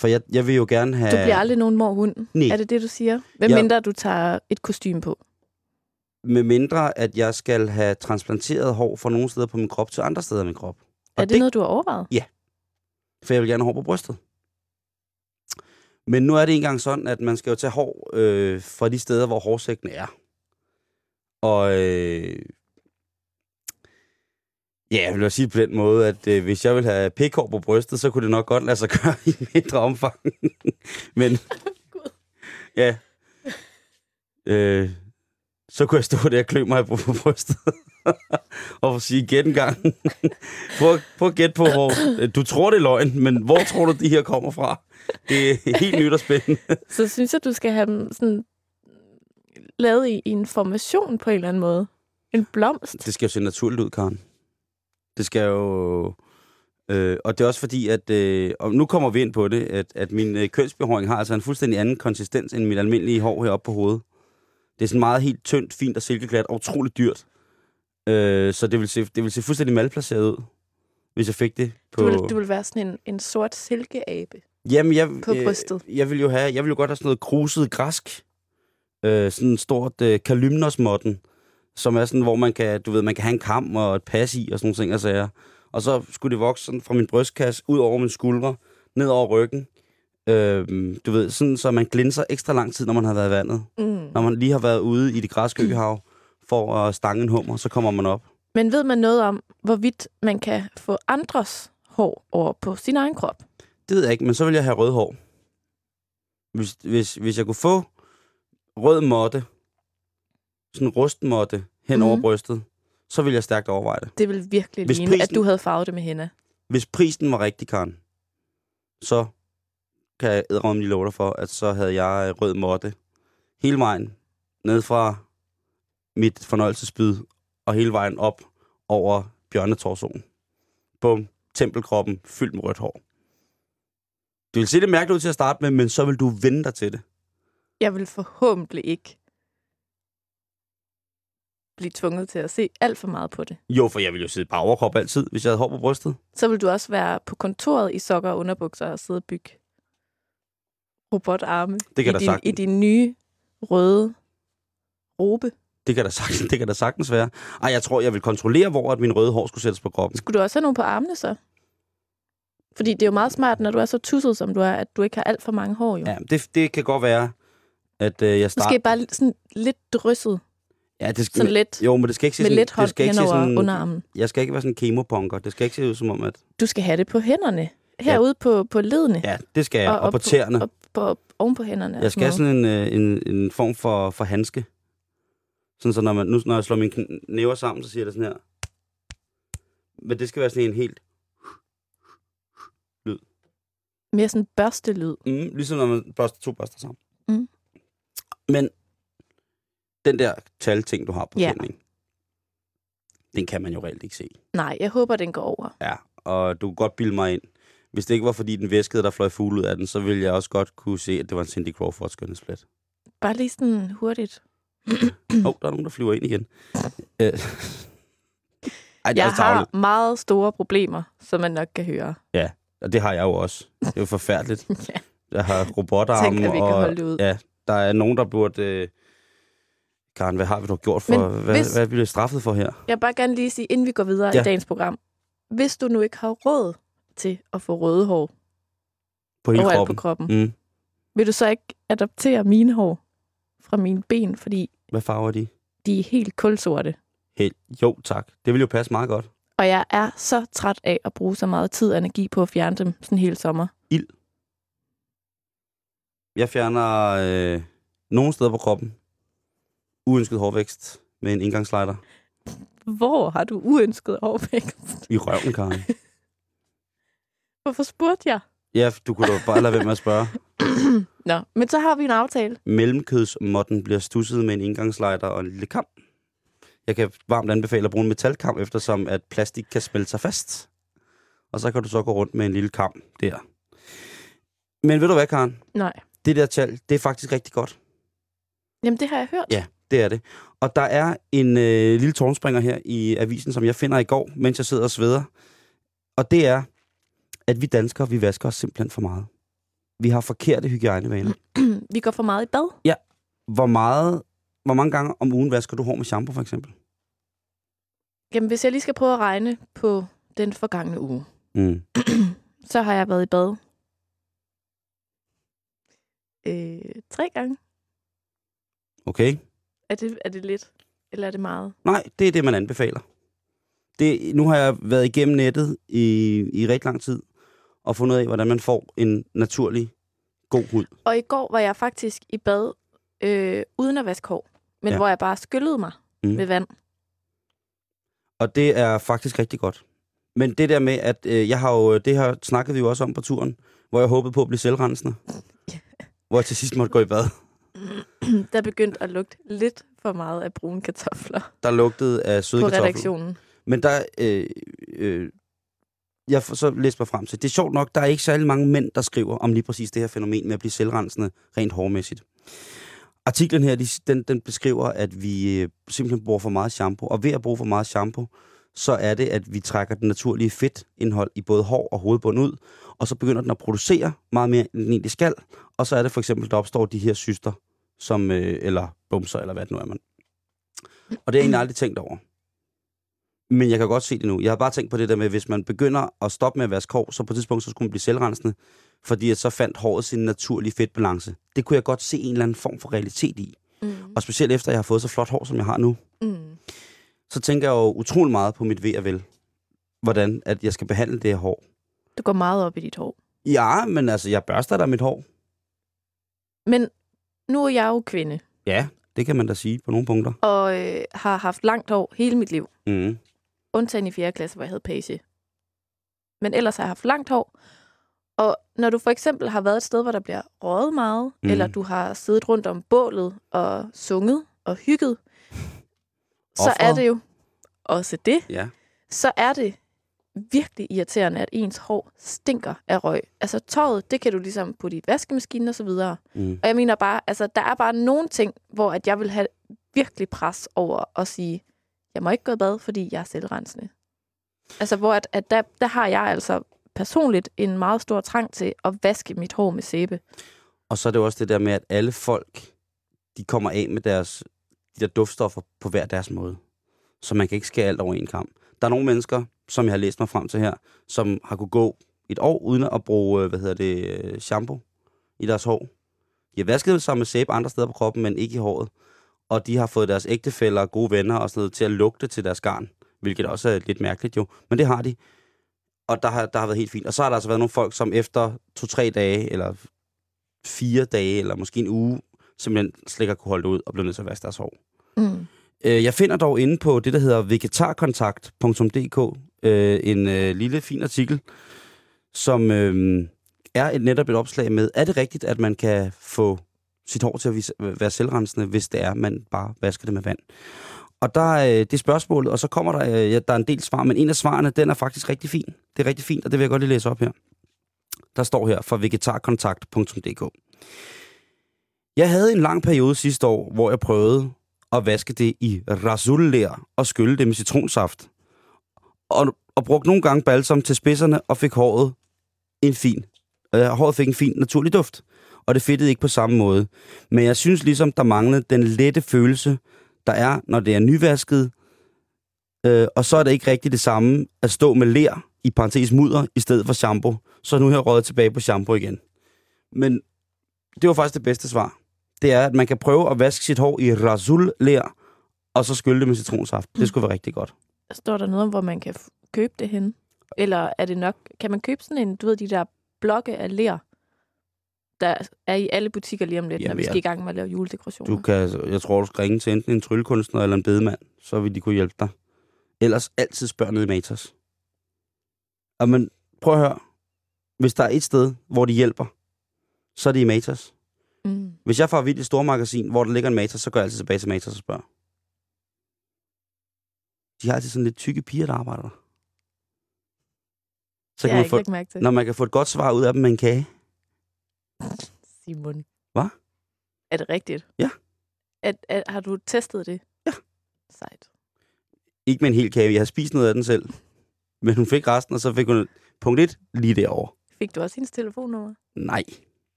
For jeg, jeg vil jo gerne have... Du bliver aldrig nogen morhund. Nej. Er det det, du siger? Hvem Ja. mindre du tager et kostume på? Med mindre, at jeg skal have transplanteret hår fra nogle steder på min krop til andre steder af min krop. Og Er det, noget, du har overvejet? for jeg vil gerne have hår på brystet. Men nu er det engang sådan, at man skal jo tage hår øh, fra de steder, hvor hårsækken er. Og øh, ja, jeg vil jo sige på den måde, at øh, hvis jeg vil have pikhår på brystet, så kunne det nok godt lade sig gøre i mindre omfang. Men ja, øh, så kunne jeg stå der og klø mig på, på brystet og sige, gæt en gang. prøv, prøv at gætte på, hvor... Du tror, det er løgn, men hvor tror du, de her kommer fra? det er helt nyt og spændende. Så synes jeg, du skal have dem sådan lavet i, i en formation på en eller anden måde. En blomst. Det skal jo se naturligt ud, Karen. Det skal jo... Øh, og det er også fordi, at... Øh, og nu kommer vi ind på det, at, at min øh, kønsbehåring har altså en fuldstændig anden konsistens end mit almindelige hår heroppe på hovedet. Det er sådan meget helt tyndt, fint og silkeglat og utroligt dyrt. Øh, så det vil, se, det vil se fuldstændig malplaceret ud, hvis jeg fik det på... Du vil, du vil være sådan en, en sort silkeabe. Jamen, jeg, på brystet. Øh, jeg vil jo have, jeg vil jo godt have sådan noget kruset græsk. Øh, sådan en stort øh, kalymnosmotten, som er sådan, hvor man kan, du ved, man kan have en kam og et pas i og sådan nogle ting og sager. Og så skulle det vokse sådan fra min brystkasse ud over min skuldre, ned over ryggen. Øh, du ved, sådan så man glinser ekstra lang tid, når man har været i vandet. Mm. Når man lige har været ude i det græske øhav for at stange en hummer, så kommer man op. Men ved man noget om, hvorvidt man kan få andres hår over på sin egen krop? Det ved jeg ikke, men så vil jeg have rød hår. Hvis, hvis, hvis jeg kunne få rød måtte, sådan en rustmåtte hen mm. over Mhm. brystet, så vil jeg stærkt overveje det. Det vil virkelig Hvis ligne, prisen- at du havde farvet det med henna. Hvis prisen var rigtig, Karen, så kan jeg ædre lige love dig for, at så havde jeg øh, rød måtte hele vejen ned fra mit fornøjelsesbyd og hele vejen op over bjørnetorsonen. Bum, tempelkroppen fyldt med rødt hår. Det vil se lidt mærkeligt ud til at starte med, men så vil du vende dig til det. Jeg vil forhåbentlig ikke blive tvunget til at se alt for meget på det. Jo, for jeg ville jo sidde bare overkrop altid, hvis jeg havde hår på brystet. Så vil du også være på kontoret i sokker og underbukser og sidde og bygge robotarme Det kan i, din, sagtens. i din nye røde robe. Det kan da sagtens, det kan da sagtens være. Ej, jeg tror, jeg vil kontrollere, hvor at min røde hår skulle sættes på kroppen. Skulle du også have nogle på armene så? Fordi det er jo meget smart, når du er så tusset, som du er, at du ikke har alt for mange hår jo. Ja, det, det kan godt være, at øh, jeg starter... Måske bare sådan lidt drysset, Ja, det skal, sådan lidt, Jo, men det skal ikke se sådan... lidt hånd det skal ikke se sådan, underarmen. Jeg skal ikke være sådan en kemopunker. Det skal ikke se ud som om, at... Du skal have det på hænderne. Herude på, på ledene. Ja, det skal jeg. Og, og, på tæerne. Og på, oven på hænderne. Jeg skal have sådan en, øh, en, en form for, for handske. Sådan så når, man, nu, når jeg slår mine næver sammen, så siger det sådan her. Men det skal være sådan en helt... noget. Mere sådan børstelyd. Mm, ligesom når man børster to børster sammen. Mm. Men den der talting, du har på Ja. ja. den kan man jo reelt ikke se. Nej, jeg håber, den går over. Ja, og du kan godt bilde mig ind. Hvis det ikke var fordi den væskede, der fløj fugle ud af den, så ville jeg også godt kunne se, at det var en Cindy Crawford skønhedsplet. Bare lige sådan hurtigt. Åh, oh, der er nogen, der flyver ind igen. Øh. Ej, Jeg også har tarveligt. meget store problemer, som man nok kan høre. Og det har jeg jo også. Det er jo forfærdeligt. Ja. Jeg har robotarme, Tænk, at vi kan og holde det ud. ja, der er nogen, der burde... Øh... Karen, hvad har vi dog gjort for? Men Hvad, hvis- hvad bliver vi straffet for her? Jeg vil bare gerne lige sige, inden vi går videre Ja. i dagens program. Hvis du nu ikke har råd til at få røde hår På hele overalt kroppen? på kroppen, Mm. vil du så ikke adoptere mine hår fra mine ben, fordi Hvad farver er de? de er helt kulsorte. Helt. Jo, tak. Det vil jo passe meget godt. Og jeg er så træt af at bruge så meget tid og energi på at fjerne dem sådan hele sommer. Jeg fjerner øh, nogle steder på kroppen. Uønsket hårvækst med en indgangslighter Hvor har du uønsket overvækst? i røven, Karen. Hvorfor spurgte jeg? Ja, du kunne da bare lade være med at spørge. Nå, men så har vi en aftale. Mellemkødsmotten bliver stusset med en indgangslighter og en lille kam. Jeg kan varmt anbefale at bruge en metalkam, eftersom at plastik kan smelte sig fast. Og så kan du så gå rundt med en lille kam der. Men ved du hvad, Karen? Nej. Det der tal, det er faktisk rigtig godt. Jamen, det har jeg hørt. Ja, det er det. Og der er en øh, lille tårnspringer her i avisen, som jeg finder i går, mens jeg sidder og sveder. Og det er, at vi danskere, vi vasker os simpelthen for meget. Vi har forkerte hygiejnevaner. vi går for meget i bad. Hvor meget, hvor mange gange om ugen vasker du hår med shampoo, for eksempel? Jamen, hvis jeg lige skal prøve at regne på den forgangne uge, Mm. så har jeg været i bad øh, tre gange. Okay? Er det, er det lidt? Eller er det meget? Nej, det er det, man anbefaler. Det, nu har jeg været igennem nettet i, i rigtig lang tid, og fundet ud af, hvordan man får en naturlig, god hud. Og i går var jeg faktisk i bad øh, uden at vaske hår, men Ja. hvor jeg bare skyllede mig Mm. med vand. Og det er faktisk rigtig godt. Men det der med, at øh, jeg har jo, det her snakkede vi jo også om på turen, hvor jeg håbede på at blive selvrensende. Hvor jeg til sidst måtte gå i bad. Der begyndte at lugte lidt for meget af brune kartofler Der lugtede af søde på kartofler. redaktionen. Men der, øh, øh, jeg får så læst mig frem til, det er sjovt nok, der er ikke særlig mange mænd, der skriver om lige præcis det her fænomen med at blive selvrensende rent hårmæssigt. Artiklen her, de, den, den beskriver, at vi øh, simpelthen bruger for meget shampoo, og ved at bruge for meget shampoo, så er det, at vi trækker den naturlige fedtindhold i både hår og hovedbund ud, og så begynder den at producere meget mere, end den egentlig skal, og så er det for eksempel, der opstår de her syster, som, øh, eller bumser, eller hvad det nu er man. Og det har jeg egentlig aldrig tænkt over. Men jeg kan godt se det nu. Jeg har bare tænkt på det der med, hvis man begynder at stoppe med at vaske hår, så på et tidspunkt så skulle man blive selvrensende, fordi at så fandt håret sin naturlige fedtbalance. Det kunne jeg godt se en eller anden form for realitet i. Mm. Og specielt efter, at jeg har fået så flot hår, som jeg har nu, Mm. så tænker jeg jo utrolig meget på mit ved og vel. Hvordan at jeg skal behandle det her hår. Du går meget op i dit hår. Ja, men altså, jeg børster da mit hår. Men nu er jeg jo kvinde, Ja, det kan man da sige på nogle punkter. og øh, har haft langt hår hele mit liv. Mm. Undtagen i 4. klasse, hvor jeg havde page. Men ellers har jeg haft langt hår. Og når du for eksempel har været et sted, hvor der bliver røget meget, mm. eller du har siddet rundt om bålet og sunget og hygget, så er det jo også det. Ja. Så er det virkelig irriterende, at ens hår stinker af røg. Altså tøjet, det kan du ligesom putte i vaskemaskinen og så videre. Mm. Og jeg mener bare, altså der er bare nogle ting, hvor at jeg vil have virkelig pres over at sige, jeg må ikke gå i bad, fordi jeg er selvrensende. Altså hvor at, at der, der har jeg altså personligt en meget stor trang til at vaske mit hår med sæbe. Og så er det jo også det der med, at alle folk, de kommer af med deres, de der duftstoffer på hver deres måde. Så man kan ikke skære alt over en kamp. Der er nogle mennesker, som jeg har læst mig frem til her, som har kunne gå et år uden at bruge, øh, hvad hedder det, øh, shampoo i deres hår. De har vasket sig med sæbe andre steder på kroppen, men ikke i håret. Og de har fået deres ægtefæller gode venner og sådan noget til at lugte til deres garn. Hvilket også er lidt mærkeligt jo. Men det har de. Og der har, der har været helt fint. Og så har der altså været nogle folk, som efter to-tre dage, eller fire dage, eller måske en uge, simpelthen slet ikke har kunne holde det ud og blev nødt til at vaske deres hår. Mm. Øh, jeg finder dog inde på det, der hedder vegetarkontakt.dk, øh, en øh, lille fin artikel, som øh, er et, netop et opslag med, er det rigtigt, at man kan få sit hår til at vise, øh, være selvrensende, hvis det er, man bare vasker det med vand? Og der er øh, det spørgsmålet, og så kommer der, øh, ja, der er en del svar, men en af svarene, den er faktisk rigtig fin. Det er rigtig fint, og det vil jeg godt lige læse op her. Der står her fra vegetarkontakt.dk. Jeg havde en lang periode sidste år, hvor jeg prøvede og vaske det i rasullær og skylle det med citronsaft. Og, og brugte nogle gange balsam til spidserne og fik håret en fin. Øh, håret fik en fin naturlig duft. Og det fedtede ikke på samme måde. Men jeg synes ligesom, der manglede den lette følelse, der er, når det er nyvasket. Øh, og så er det ikke rigtigt det samme at stå med ler, i parentes mudder, i stedet for shampoo. Så nu har jeg røget tilbage på shampoo igen. Men det var faktisk det bedste svar. Det er, at man kan prøve at vaske sit hår i rasul ler, og så skylle det med citronsaft. Det skulle være rigtig godt. Står der noget om, hvor man kan købe det hen? Eller er det nok, kan man købe sådan en, du ved, de der blokke af ler, der er i alle butikker lige om lidt, Jamen, når vi skal jeg- i gang med at lave juledekorationer? Du kan, jeg tror, du skal ringe til enten en tryllekunstner eller en bedemand, så vil de kunne hjælpe dig. Ellers altid spørg ned i Matas. Og men prøv at høre. Hvis der er et sted, hvor de hjælper, så er det i Matas. Mm. Hvis jeg får vildt et stormagasin, hvor der ligger en Matas, så går jeg altid tilbage til Matas og spørger. De har altid sådan lidt tykke piger, der arbejder der. Så kan man få, mærke til. når man kan få et godt svar ud af dem med en kage. Simon. Hvad? Er det rigtigt? Ja. At, at, har du testet det? Ja. Sejt. Ikke med en hel kage, jeg har spist noget af den selv. Men hun fik resten, og så fik hun punkt 1 lige derovre. Fik du også hendes telefonnummer? Nej.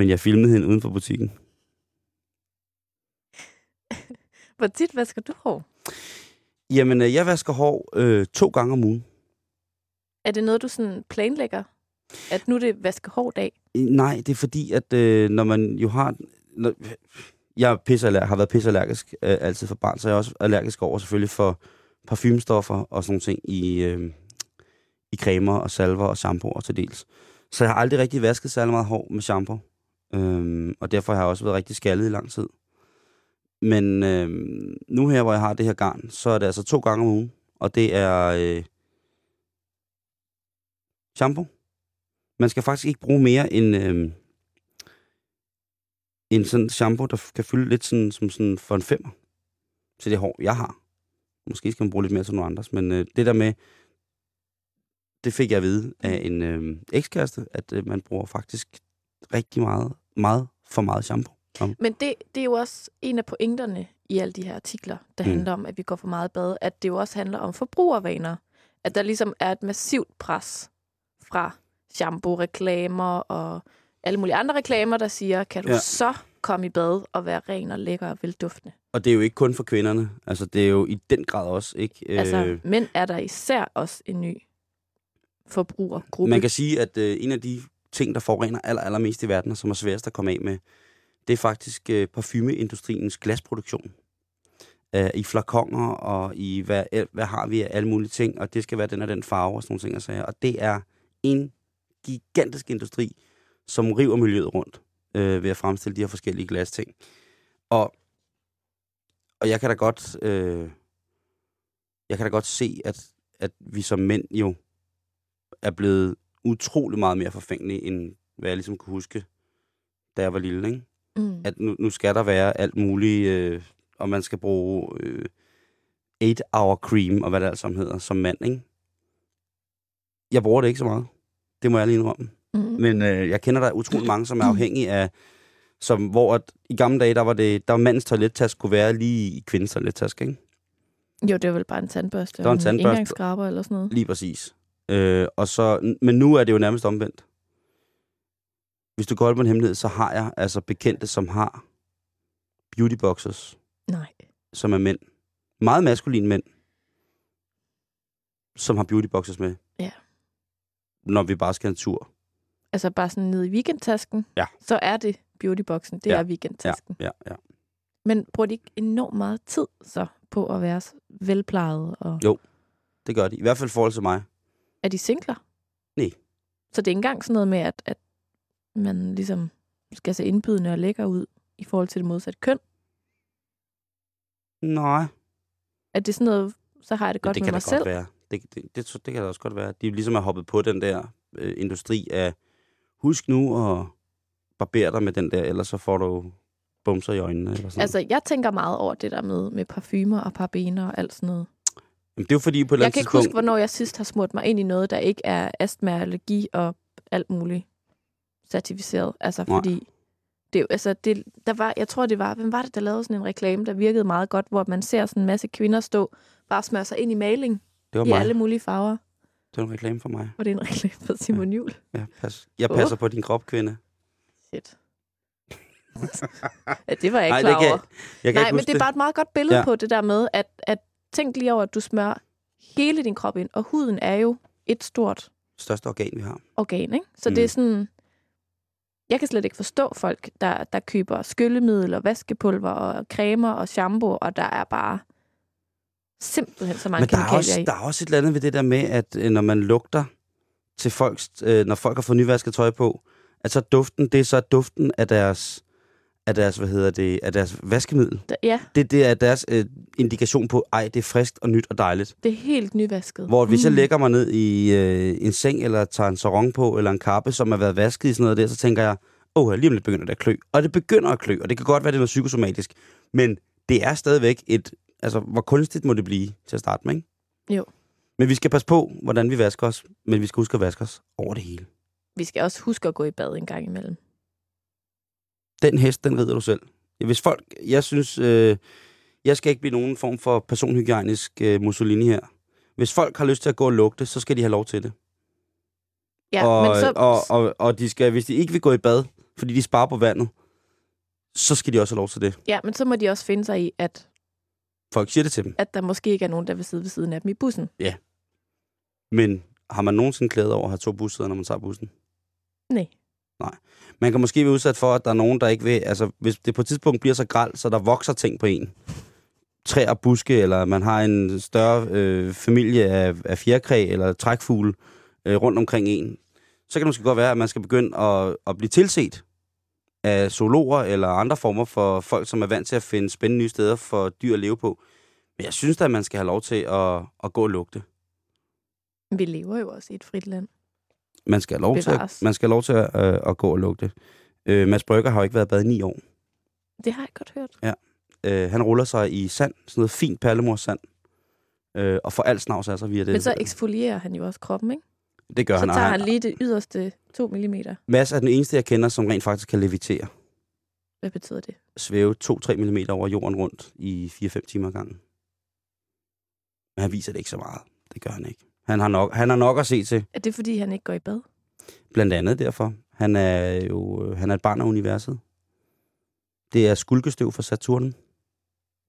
Men jeg filmede hende uden for butikken. Hvor tit vasker du hår? Jamen, øh, jeg vasker hår øh, to gange om ugen. Er det noget, du sådan planlægger? At nu er det vaske hår dag? Nej, det er fordi, at øh, når man jo har... Når, jeg er pisseallerg, har været pisseallergisk øh, altid for barn, så jeg er også allergisk over selvfølgelig for parfumestoffer og sådan ting i, øh, i cremer og salver og shampoo og til dels. Så jeg har aldrig rigtig vasket særlig meget hår med shampoo. Øhm, og derfor har jeg også været rigtig skaldet i lang tid. Men øhm, nu her, hvor jeg har det her garn, så er det altså to gange om ugen. Og det er øh, shampoo Man skal faktisk ikke bruge mere end, øh, en sådan shampoo, der kan fylde lidt sådan, som sådan for en femmer til det hår, jeg har. Måske skal man bruge lidt mere til nogle andres, men øh, det der med, det fik jeg at vide af en øh, ekskæreste, at øh, man bruger faktisk rigtig meget, meget for meget shampoo. Men det, det er jo også en af pointerne i alle de her artikler, der Mm. handler om, at vi går for meget bad, at det jo også handler om forbrugervaner. At der ligesom er et massivt pres fra shampoo-reklamer og alle mulige andre reklamer, der siger, kan du Ja. så komme i bad og være ren og lækker og velduftende? Og det er jo ikke kun for kvinderne. Altså, det er jo i den grad også, ikke? Øh. Altså, Øh, mænd er der især også en ny forbrugergruppe. man kan sige, at øh, en af de ting, der forurener aller, allermest i verden, og som er sværest at komme af med, det er faktisk øh, parfumeindustriens glasproduktion. Øh, I flakonger og i, hvad, hvad har vi af alle mulige ting, og det skal være den og den farve og sådan nogle ting. Og, sager. og det er en gigantisk industri, som river miljøet rundt øh, ved at fremstille de her forskellige glasting. Og, og jeg kan da godt, øh, jeg kan da godt se, at, at vi som mænd jo er blevet utrolig meget mere forfængelige, end hvad jeg ligesom kunne huske, da jeg var lille. Ikke? mm. At nu, nu skal der være alt muligt, øh, og man skal bruge øh, 8-hour cream, og hvad det alt sammen hedder, som mand. Ikke? Jeg bruger det ikke så meget. Det må jeg lige indrømme. Mm. Men øh, jeg kender der utrolig mange, som er afhængige af, som, hvor at, i gamle dage, der var det, der var mandens toilettaske kunne være lige i kvindens toilettaske, ikke? Jo, det var vel bare en tandbørste Der var en en tandbørste. engangsskraber eller sådan noget. Lige præcis. Øh, og så, men nu er det jo nærmest omvendt. Hvis du går holde på en hemmelighed, så har jeg altså bekendte, som har beautyboxers, Nej. som er mænd. Meget maskuline mænd, som har beautyboxers med. Ja. Når vi bare skal en tur. Altså bare sådan nede i weekendtasken, Ja. så er det beautyboxen. Det Ja. er Ja, weekendtasken. ja, ja. Men bruger de ikke enormt meget tid så på at være velplejet? Og... Jo. Det gør de. I hvert fald forhold til mig. Er de singler? Nej. Så det er ikke engang sådan noget med, at, at man ligesom skal se indbydende og lækker ud i forhold til det modsatte køn? Nej. Er det sådan noget, så har jeg det godt det med kan mig selv? godt være. Det, det, det, det kan da også godt være. De ligesom er hoppet på den der øh, industri af, husk nu at barbere dig med den der, ellers så får du bumser i øjnene. Eller sådan Altså, jeg tænker meget over det der med, med parfumer og parabener og alt sådan noget. Det er jo fordi på et Jeg kan ikke tidspunkt... huske, hvornår jeg sidst har smurt mig ind i noget, der ikke er astma, allergi og alt muligt certificeret. Altså, Nej. fordi det, er altså, det, der var, jeg tror, det var, hvem var det, der lavede sådan en reklame, der virkede meget godt, hvor man ser sådan en masse kvinder stå, bare smøre sig ind i maling det var i mig. alle mulige farver. Det var en reklame for mig. Og det er en reklame for Simon Jul. Ja, pas. Jeg passer på din krop, kvinde. Shit. ja, det var jeg ikke Nej, klar det over. jeg kan Nej, men huske det er bare et meget godt billede Ja. ja. på det der med, at, at tænk lige over, at du smører hele din krop ind, og huden er jo et stort største organ, vi har. organ, ikke? Så Mm. mm. det er sådan... Jeg kan slet ikke forstå folk, der, der køber skyllemiddel og vaskepulver og cremer og shampoo, og der er bare simpelthen så mange Men der er, også, i. der er også et eller andet ved det der med, at øh, når man lugter til folks, øh, når folk har fået nyvasket tøj på, at så duften, det er så duften af deres, af deres, hvad hedder det, af deres vaskemiddel. Der- Ja, Det, det er deres øh, indikation på, ej, det er friskt og nyt og dejligt. det er helt nyvasket. Hvor hvis jeg Mm. lægger mig ned i øh, en seng, eller tager en sarong på, eller en kappe, som har været vasket i sådan noget der, så tænker jeg, åh, oh, lige om lidt begynder det at klø. Og det begynder at klø, og det kan godt være, det er noget psykosomatisk. Men det er stadigvæk et, altså, hvor kunstigt må det blive til at starte med, ikke? Jo. Men vi skal passe på, hvordan vi vasker os, men vi skal huske at vaske os over det hele. Vi skal også huske at gå i bad en gang imellem. Den hest, den rider du selv. Hvis folk, jeg synes, øh, jeg skal ikke blive nogen form for personhygiejnisk øh, Mussolini her. Hvis folk har lyst til at gå og lugte, så skal de have lov til det. Ja, og, men så, og, og, og de skal, hvis de ikke vil gå i bad, fordi de sparer på vandet, så skal de også have lov til det. ja, men så må de også finde sig i, at, Folk siger det til dem. at der måske ikke er nogen, der vil sidde ved siden af dem i bussen. Men har man nogensinde klædet over at have to bussæder, når man tager bussen? Nej. Nej. Man kan måske være udsat for, at der er nogen, der ikke vil... Altså, hvis det på et tidspunkt bliver så gralt, så der vokser ting på en. Træer, buske, eller man har en større øh, familie af, af fjerkræ eller trækfugle øh, rundt omkring en. Så kan det måske godt være, at man skal begynde at, at blive tilset af zoologer eller andre former for folk, som er vant til at finde spændende nye steder for dyr at leve på. Men jeg synes da, at man skal have lov til at, at gå og lugte. Vi lever jo også i et frit land. Man skal have lov, til at, Bevares. man skal have lov til at, øh, at gå og lugte. Øh, Mads Brygger har jo ikke været bad i ni år. Det har jeg godt hørt. Øh, han ruller sig i sand, sådan noget fint pallemorsand, øh, og får alt snavs sig via det. Men så eksfolierer han jo også kroppen, ikke? det gør Så han. og tager han lige det yderste 2 mm. Mads er den eneste, jeg kender, som rent faktisk kan levitere. Hvad betyder det? Svæve 2-3 mm over jorden rundt i 4-5 timer gangen. Men han viser det ikke så meget. Det gør han ikke. Han har nok, han har nok at se til. Er det, fordi han ikke går i bad? Blandt andet derfor. Han er jo han er et barn af universet. Det er skulkestøv fra Saturn.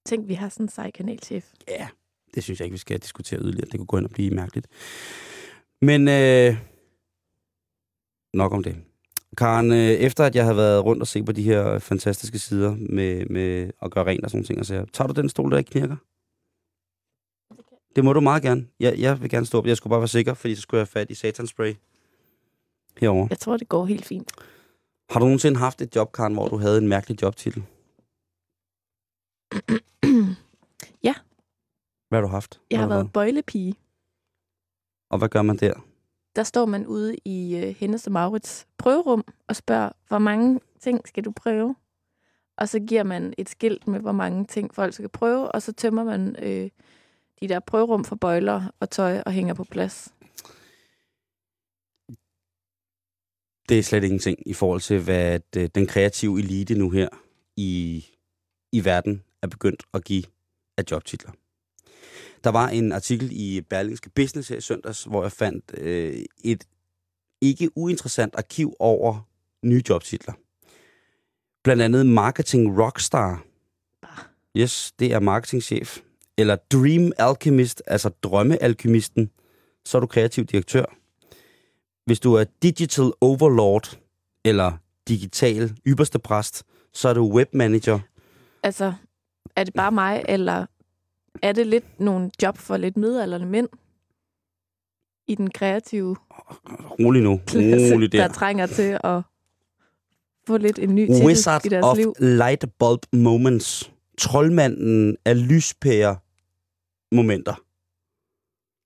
Tænk, vi har sådan en sej kanalchef. Ja, det synes jeg ikke, vi skal diskutere yderligere. Det kunne gå hen og blive mærkeligt. Men øh, nok om det. Karen, øh, efter at jeg havde været rundt og se på de her fantastiske sider med, med at gøre rent og sådan ting, og så tager du den stol, der ikke knirker? Det må du meget gerne. Jeg, jeg vil gerne stå op. Jeg skulle bare være sikker, fordi så skulle jeg have fat i satanspray herover. Jeg tror, det går helt fint. Har du nogensinde haft et job, Karen, hvor du havde en mærkelig jobtitel? Ja. Hvad har du haft? Jeg har Hvad været bøjlepige. Og hvad gør man der? Der står man ude i uh, Hennes og Maurits prøverum og spørger, hvor mange ting skal du prøve? Og så giver man et skilt med, hvor mange ting folk skal prøve, og så tømmer man øh, de der prøverum for bøjler og tøj og hænger på plads. det er slet ingenting i forhold til, hvad den kreative elite nu her i, i verden er begyndt at give af jobtitler. Der var en artikel i Berlingske Business her i søndags, hvor jeg fandt øh, et ikke uinteressant arkiv over nye jobtitler. Blandt andet Marketing Rockstar. Yes, det er marketingchef. Eller Dream Alchemist, altså drømmealkymisten. Så er du kreativ direktør. Hvis du er digital overlord, eller digital ypperste præst, så er du webmanager. Altså, er det bare mig, eller er det lidt nogle job for lidt midalderne mænd i den kreative Rolig nu. klasse, Rolig der der. trænger til at få lidt en ny titel Wizard i deres of liv? light bulb moments. Troldmanden af lyspære momenter.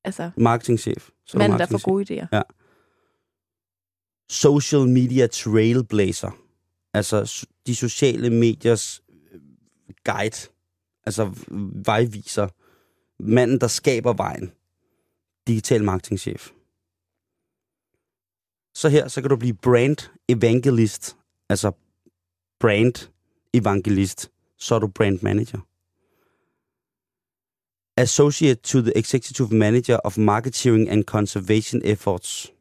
Altså, Marketingchef. Så manden, der får marketingchef. gode idéer. Social media trailblazer. Altså de sociale mediers øh, guide. Altså vejviser. Manden, der skaber vejen. Digital marketingchef. Så her, så kan du blive brand evangelist. Altså brand evangelist. Så er du brand manager. Associate to the Executive Manager of Marketing and Conservation Efforts.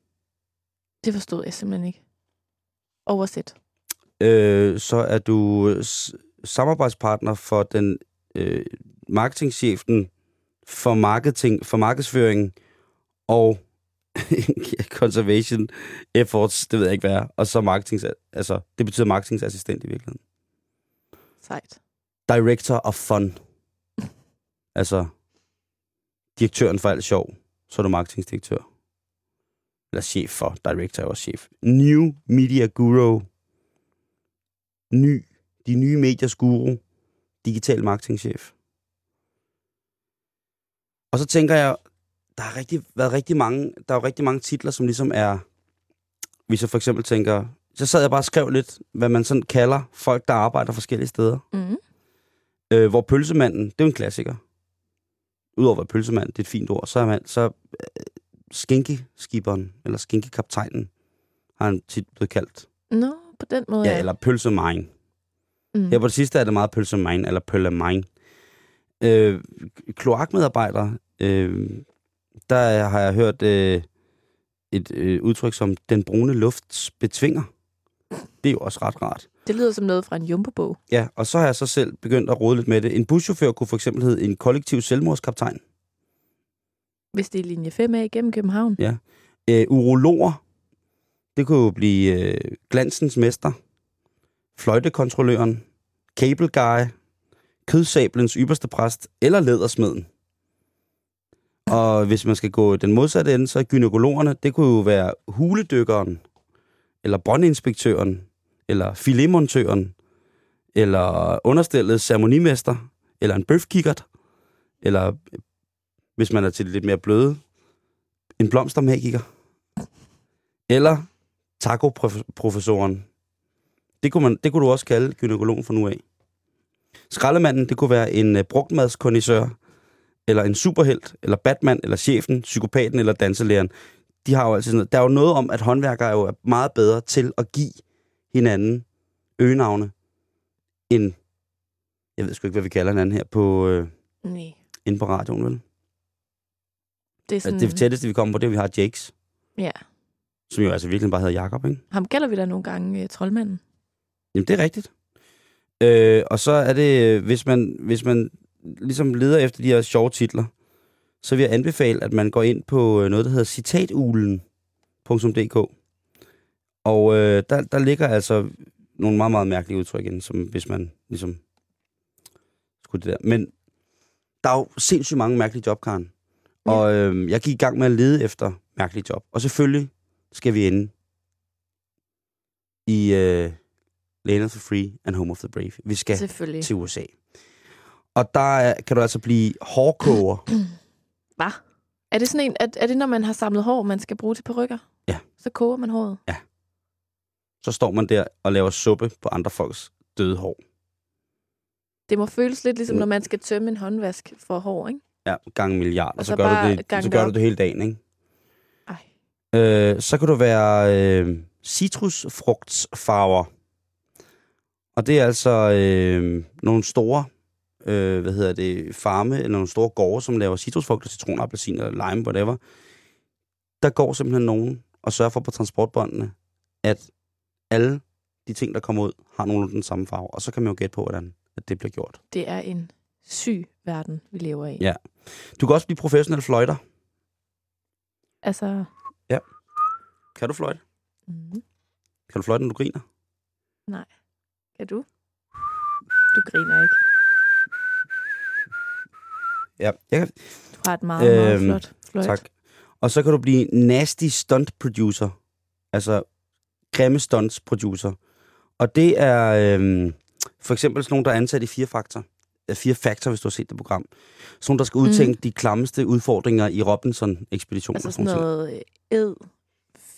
Det forstod jeg simpelthen ikke. Oversæt. øh, så er du øh, samarbejdspartner for den øh, marketingchefen for marketing, for markedsføring og conservation efforts, det ved jeg ikke hvad er, og så marketing, altså det betyder marketingassistent i virkeligheden. Sejt. Director of fun. altså direktøren for alt sjov, så er du marketingdirektør. Eller chef for, director er også chef. New Media Guru. Ny. De nye mediers guru. Digital marketingchef. Og så tænker jeg, der har rigtig, været rigtig mange, der er jo rigtig mange titler, som ligesom er, hvis jeg for eksempel tænker, så sad jeg bare og skrev lidt, hvad man sådan kalder folk, der arbejder forskellige steder. Mm. Øh, hvor pølsemanden, det er jo en klassiker. Udover at være pølsemand, det er et fint ord, så er man, så øh, skinkeskiberen, eller skinkekaptajnen, har han tit blevet kaldt. Nå, på den måde. Ja, eller pølsemine. mm. Her på det sidste er det meget pølsemine, eller pøllemine. Øh, kloakmedarbejdere, øh, der har jeg hørt øh, et øh, udtryk som den brune lufts betvinger. Det er jo også ret rart. Det lyder som noget fra en jumbo-bog. Ja, og så har jeg så selv begyndt at rode lidt med det. En buschauffør kunne for eksempel hedde en kollektiv selvmordskaptajn. Hvis det er linje 5 af igennem København. Øh, urologer, det kunne jo blive øh, glansens mester, fløjtekontrolløren, cable guy, kødsablens ypperste præst eller lædersmeden. Og hvis man skal gå den modsatte ende, så er gynekologerne, det kunne jo være huledykkeren, eller brøndinspektøren, eller filetmontøren, eller understillet ceremonimester, eller en bøfkikkert, eller hvis man er til det lidt mere bløde, en blomstermagiker, Eller taco-professoren. Det kunne, man, det kunne du også kalde gynekologen for nu af. Skraldemanden, det kunne være en øh, brugtmadskondisør, eller en superhelt, eller Batman, eller chefen, psykopaten eller danselæreren. De har jo altid sådan noget. Der er jo noget om, at håndværkere er jo meget bedre til at give hinanden øgenavne, end, jeg ved sgu ikke, hvad vi kalder hinanden her på, øh, Nej. inde på radioen, vel? Det er Sådan... sådan, Det tætteste, vi kommer på, det er, vi har Jakes, ja. som jo altså virkelig bare hedder Jakob, ikke? Ham kalder vi da nogle gange uh, troldmanden. Jamen, det er rigtigt. Øh, og så er det, øh, hvis man, hvis man ligesom leder efter de her sjove titler, så vil jeg anbefale, at man går ind på øh, noget, der hedder citatulen.dk. Og øh, der, der ligger altså nogle meget, meget mærkelige udtryk ind, som hvis man ligesom skulle det der. Men der er jo sindssygt mange mærkelige job, Karen. Ja. Og øh, jeg gik i gang med at lede efter mærkelige job. Og selvfølgelig skal vi ende i øh, Land of the Free and Home of the Brave. Vi skal til USA. Og der er- kan du altså blive hårkoger. Hvad? Er det sådan en, er, er det når man har samlet hår, man skal bruge til perukker? Ja. Så koger man håret? Så står man der og laver suppe på andre folks døde hår. Det må føles lidt ligesom, Mm. når man skal tømme en håndvask for hår, ikke? Ja, gange milliard. Og, så, så gør du det, så gør du det hele dagen, ikke? Ej. Øh, så kan du være øh, citrusfrugtsfarver. Og det er altså øh, nogle store, øh, hvad hedder det, farme, eller nogle store gårde, som laver citrusfrugter, citron, appelsin eller lime, whatever. Der går simpelthen nogen og sørger for på transportbåndene, at alle de ting, der kommer ud, har nogenlunde den samme farve. Og så kan man jo gætte på, hvordan at det bliver gjort. Det er en syg verden, vi lever i. Ja. Du kan også blive professionel fløjter. Altså, Kan du fløjte? mm, Kan du fløjte, når du griner? kan du? Du griner ikke. Ja, jeg kan, Du har et meget, meget Øhm, flot fløjt. Tak. Og så kan du blive nasty stunt producer. Altså grimme stunts producer. Og det er øhm, for eksempel sådan nogle, der er ansat i fire faktor. Øh, Fire faktor, hvis du har set det program. Sådan nogle, der skal udtænke mm. de klammeste udfordringer i Robinson-ekspeditionen. Altså sådan noget øh, ed,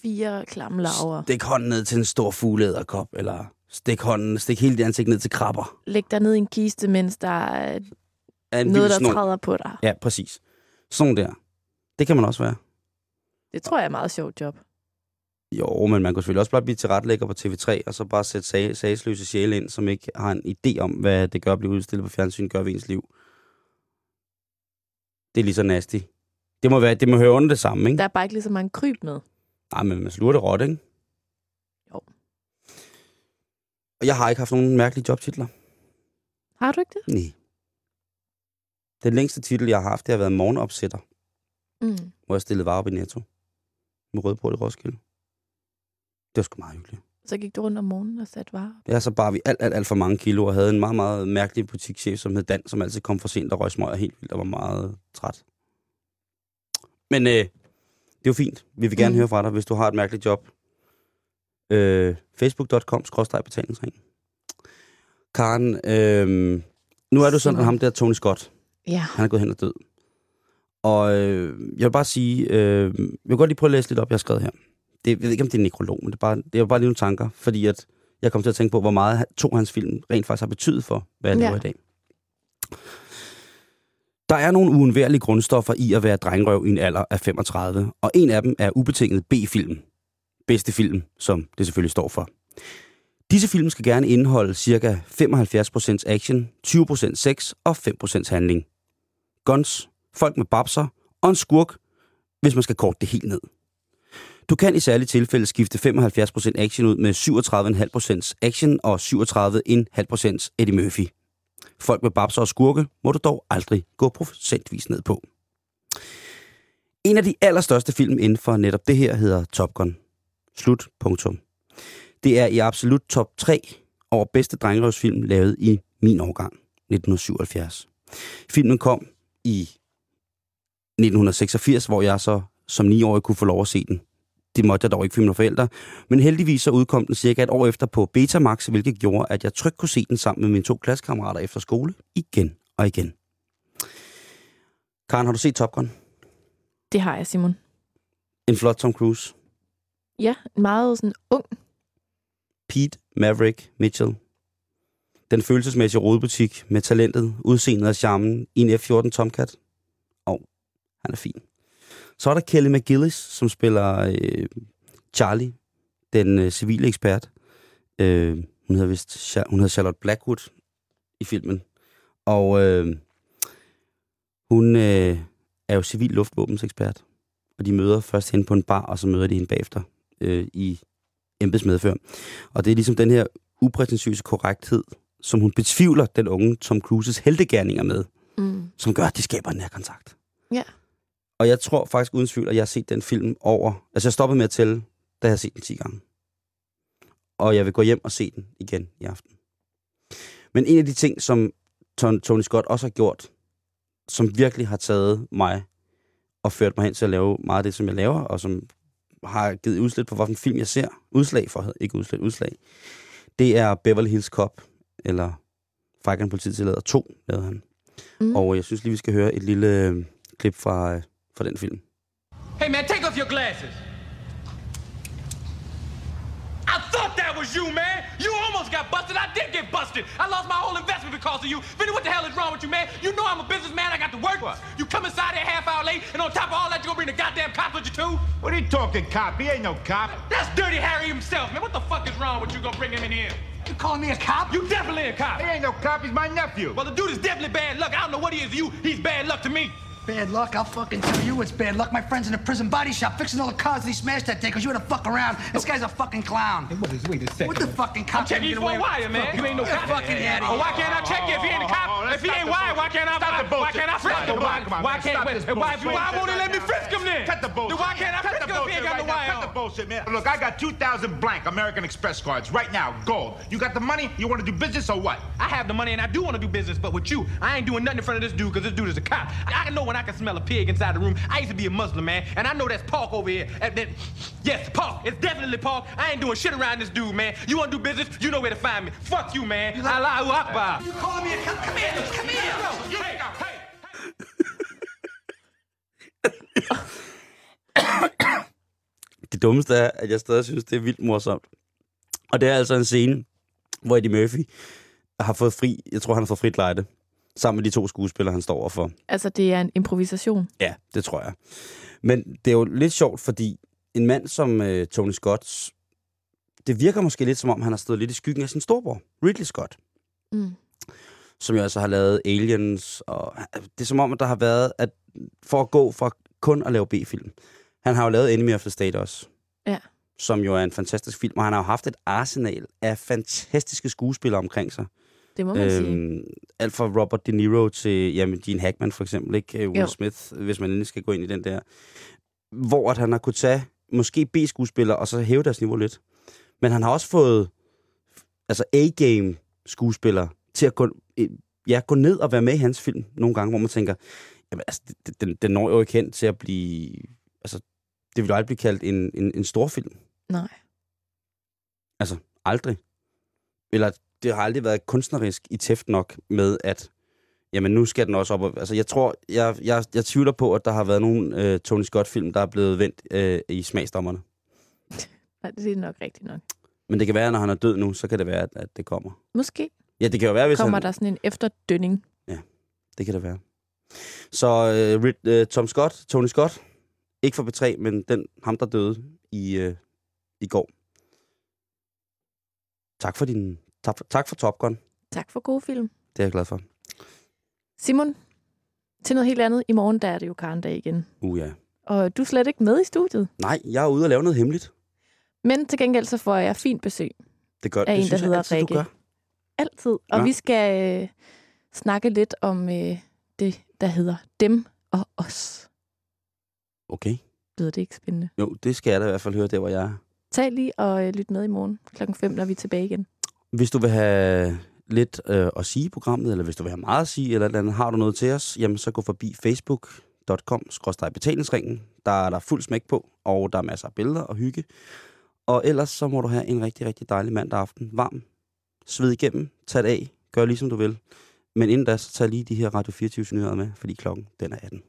fire klamme laver. Stik hånden ned til en stor fugleæderkop, eller stik hånden, stik hele dit ansigt ned til krabber. Læg dig ned i en kiste, mens der er Er en noget, der snor. træder på dig. Ja, præcis. Sådan der. Det kan man også være. Det tror jeg er et meget sjovt job. Jo, men man kunne selvfølgelig også bare blive tilrettelægger på TV3, og så bare sætte sag, sagsløse sjæle ind, som ikke har en idé om, hvad det gør at blive udstillet på fjernsyn, gør ved ens liv. Det er lige så nasty. Det må, være, det må høre under det samme, ikke? Der er bare ikke lige så mange kryb med. Nej, men man sluger det råt, ikke? Jo. Og jeg har ikke haft nogen mærkelige jobtitler. Har du ikke det? Nej. Den længste titel, jeg har haft, det har været morgenopsætter, Mm. hvor jeg stillede varer op i Netto. Med rødbrød i Roskilde. Det var sgu meget hyggeligt. Så gik du rundt om morgenen og satte varer. Ja, så bar vi alt, alt, alt for mange kilo, og havde en meget, meget mærkelig butikschef, som hed Dan, som altid kom for sent og røg smøger helt vildt og var meget træt. Men øh, det er jo fint. Vi vil gerne Mm. høre fra dig, hvis du har et mærkeligt job. Øh, Facebook.com, betalingsring. Karen, øh, nu er du sådan, at ham der Tony Scott, Ja. han er gået hen og død. Og øh, jeg vil bare sige, øh, jeg vil godt lige prøve at læse lidt op, jeg har skrevet her. Det, jeg ved ikke, om det er en nekrolog, men det er, bare, det er bare lige nogle tanker, fordi at jeg kom til at tænke på, hvor meget to hans film rent faktisk har betydet for, hvad jeg Ja. lever i dag. Der er nogle uundværlige grundstoffer i at være drengrøv i en alder af 35, og en af dem er ubetinget B-film. Bedste film, som det selvfølgelig står for. Disse film skal gerne indeholde ca. 75% action, 20% sex og 5% handling. Guns, folk med babser og en skurk, hvis man skal korte det helt ned. Du kan i særlige tilfælde skifte 75% action ud med 37,5% action og 37,5% Eddie Murphy. Folk med babser og skurke må du dog aldrig gå procentvis ned på. En af de allerstørste film inden for netop det her hedder Top Gun. Slut. Punktum. Det er i absolut top 3 over bedste drengerøvsfilm lavet i min årgang, 1977. Filmen kom i 1986, hvor jeg så som 9-årig kunne få lov at se den. Det måtte jeg dog ikke, for mine forældre. Men heldigvis så udkom den cirka et år efter på Betamax, hvilket gjorde, at jeg trygt kunne se den sammen med mine to klassekammerater efter skole igen og igen. Karen, har du set Top Gun? Det har jeg, Simon. En flot Tom Cruise. Ja, en meget sådan ung. Pete Maverick Mitchell. Den følelsesmæssige rodebutik med talentet, udseendet og charmen i en F-14 Tomcat. Og han er fin. Så er der Kelly McGillis, som spiller øh, Charlie, den øh, civile ekspert. Øh, hun hedder vist hun hedder Charlotte Blackwood i filmen. Og øh, hun øh, er jo civil luftvåbensekspert. Og de møder først hende på en bar, og så møder de hende bagefter øh, i embedsmedfør. Og det er ligesom den her uprætentiøse korrekthed, som hun betvivler den unge Tom Cruises heldegærninger med, Mm. som gør, at de skaber en nær kontakt. Ja. Og jeg tror faktisk uden tvivl, at jeg har set den film over... Altså, jeg stoppede med at tælle, da jeg har set den 10 gange. Og jeg vil gå hjem og se den igen i aften. Men en af de ting, som Ton- Tony Scott også har gjort, som virkelig har taget mig og ført mig hen til at lave meget af det, som jeg laver, og som har givet udslæt på, hvilken film jeg ser. Udslag for, ikke udslæt, udslag. Det er Beverly Hills Cop, eller Fejkeren Polititillader 2, lavede han. Mm. Og jeg synes lige, vi skal høre et lille øh, klip fra, fra den film. Hey man, take off your glasses. I thought that was you, man. You almost got busted. I did get busted. I lost my whole investment because of you. Vinny, what the hell is wrong with you, man? You know I'm a businessman. I got to work. You come inside here half hour late, and on top of all that, you gonna bring the goddamn cop with you too? What are you talking, cop? He ain't no cop. That's Dirty Harry himself, man. What the fuck is wrong with you? Gonna bring him in here? You calling me a cop? You definitely a cop. He ain't no cop. He's my nephew. Well, the dude is definitely bad luck. I don't know what he is to you. He's bad luck to me. Bad luck, I'll fucking tell you it's bad luck. My friend's in a prison body shop fixing all the cars that he smashed that day because you had to fuck around. This guy's a fucking clown. Wait a, wait a second. What the fucking I'm cop checking you for a wire, man. You ain't no Get cop. fucking out of Oh, why can't I check you if he ain't a oh, cop? Oh, oh, oh, if he ain't the wired, why can't I? Stop the Why can't I frisk Stop him? the Why, why can't? Stop this Why, why, bullshit. why won't he let me frisk him then? Cut the bullshit. Why can't I Cut frisk the him if he ain't got bullshit the right. Cut the on? bullshit, man. Look, I got 2,000 blank American Express cards right now, gold. You got the money? You want to do business or what? I have the money and I do want to do business, but with you, I ain't doing nothing in front of this dude because this dude is a cop. I I know when I can smell a pig inside the room. I used to be a Muslim, man, and I know that's pork over here. And then, yes, pork. It's definitely pork. I ain't doing shit around this dude, man. You want to do business? You know where to find me. Fuck you, man. Allahu Akbar. You calling me a cop? Come here, come here. You hey, hey. Det dummeste er, at jeg stadig synes, det er vildt morsomt. Og det er altså en scene, hvor Eddie Murphy har fået fri, jeg tror, han har fået frit lejde, sammen med de to skuespillere, han står overfor. Altså, det er en improvisation. Ja, det tror jeg. Men det er jo lidt sjovt, fordi en mand som øh, Tony Scott, det virker måske lidt som om, han har stået lidt i skyggen af sin storbror, Ridley Scott, Mm. som jo altså har lavet Aliens, og det er som om, at der har været, at for at gå fra kun at lave B-film. Han har jo lavet Enemy of the State også. Ja. Som jo er en fantastisk film, og han har jo haft et arsenal af fantastiske skuespillere omkring sig. Det må man sige. Øhm, alt fra Robert De Niro til jamen, Gene Hackman for eksempel, ikke? Øh, Will Jo. Smith, hvis man endelig skal gå ind i den der. Hvor at han har kunne tage måske B-skuespillere og så hæve deres niveau lidt. Men han har også fået altså A-game skuespillere til at gå, øh, ja, gå ned og være med i hans film nogle gange, hvor man tænker, jamen, altså, den, den når jo ikke hen til at blive... Altså, det vil jo aldrig blive kaldt en, en, en stor film. Nej. Altså, aldrig. Eller det har aldrig været kunstnerisk i tæft nok med, at jamen nu skal den også op. og- Altså, jeg tror, jeg, jeg, jeg tvivler på, at der har været nogle øh, Tony Scott-film, der er blevet vendt øh, i smagsdommerne. Nej, det er nok rigtigt nok. Men det kan være, når han er død nu, så kan det være, at, at det kommer. Måske Ja, det kan jo være, hvis kommer han... der sådan en efterdønning. Det kan det være. Så øh, Rid, øh, Tom Scott, Tony Scott, ikke for B3, men den, ham, der døde i, øh, i går. Tak for din... Tak for, tak for Top Gun. Tak for god film. Det er jeg glad for. Simon, til noget helt andet. I morgen der er det jo Karendag igen. Uh, ja. Og du er slet ikke med i studiet. Nej, jeg er ude og lave noget hemmeligt. Men til gengæld så får jeg fint besøg. Det gør Af det en, der hedder altid, du Rikke. gør. Altid. Og Ja. vi skal øh, snakke lidt om øh, det, der hedder dem og os. Okay. Lyder det ikke spændende? Jo, det skal jeg da i hvert fald høre, der hvor jeg er. Tag lige og øh, lyt med i morgen klokken 5, når vi er tilbage igen. Hvis du vil have lidt øh, at sige i programmet, eller hvis du vil have meget at sige, eller eller andet, har du noget til os, jamen så gå forbi facebook.com betalingsringen. Der er der fuld smæk på, og der er masser af billeder og hygge. Og ellers så må du have en rigtig, rigtig dejlig mandag aften. Varm. Sved igennem. Tag det af. Gør ligesom du vil. Men inden da, så tag lige de her Radio 24 nyheder med, fordi klokken den er 18.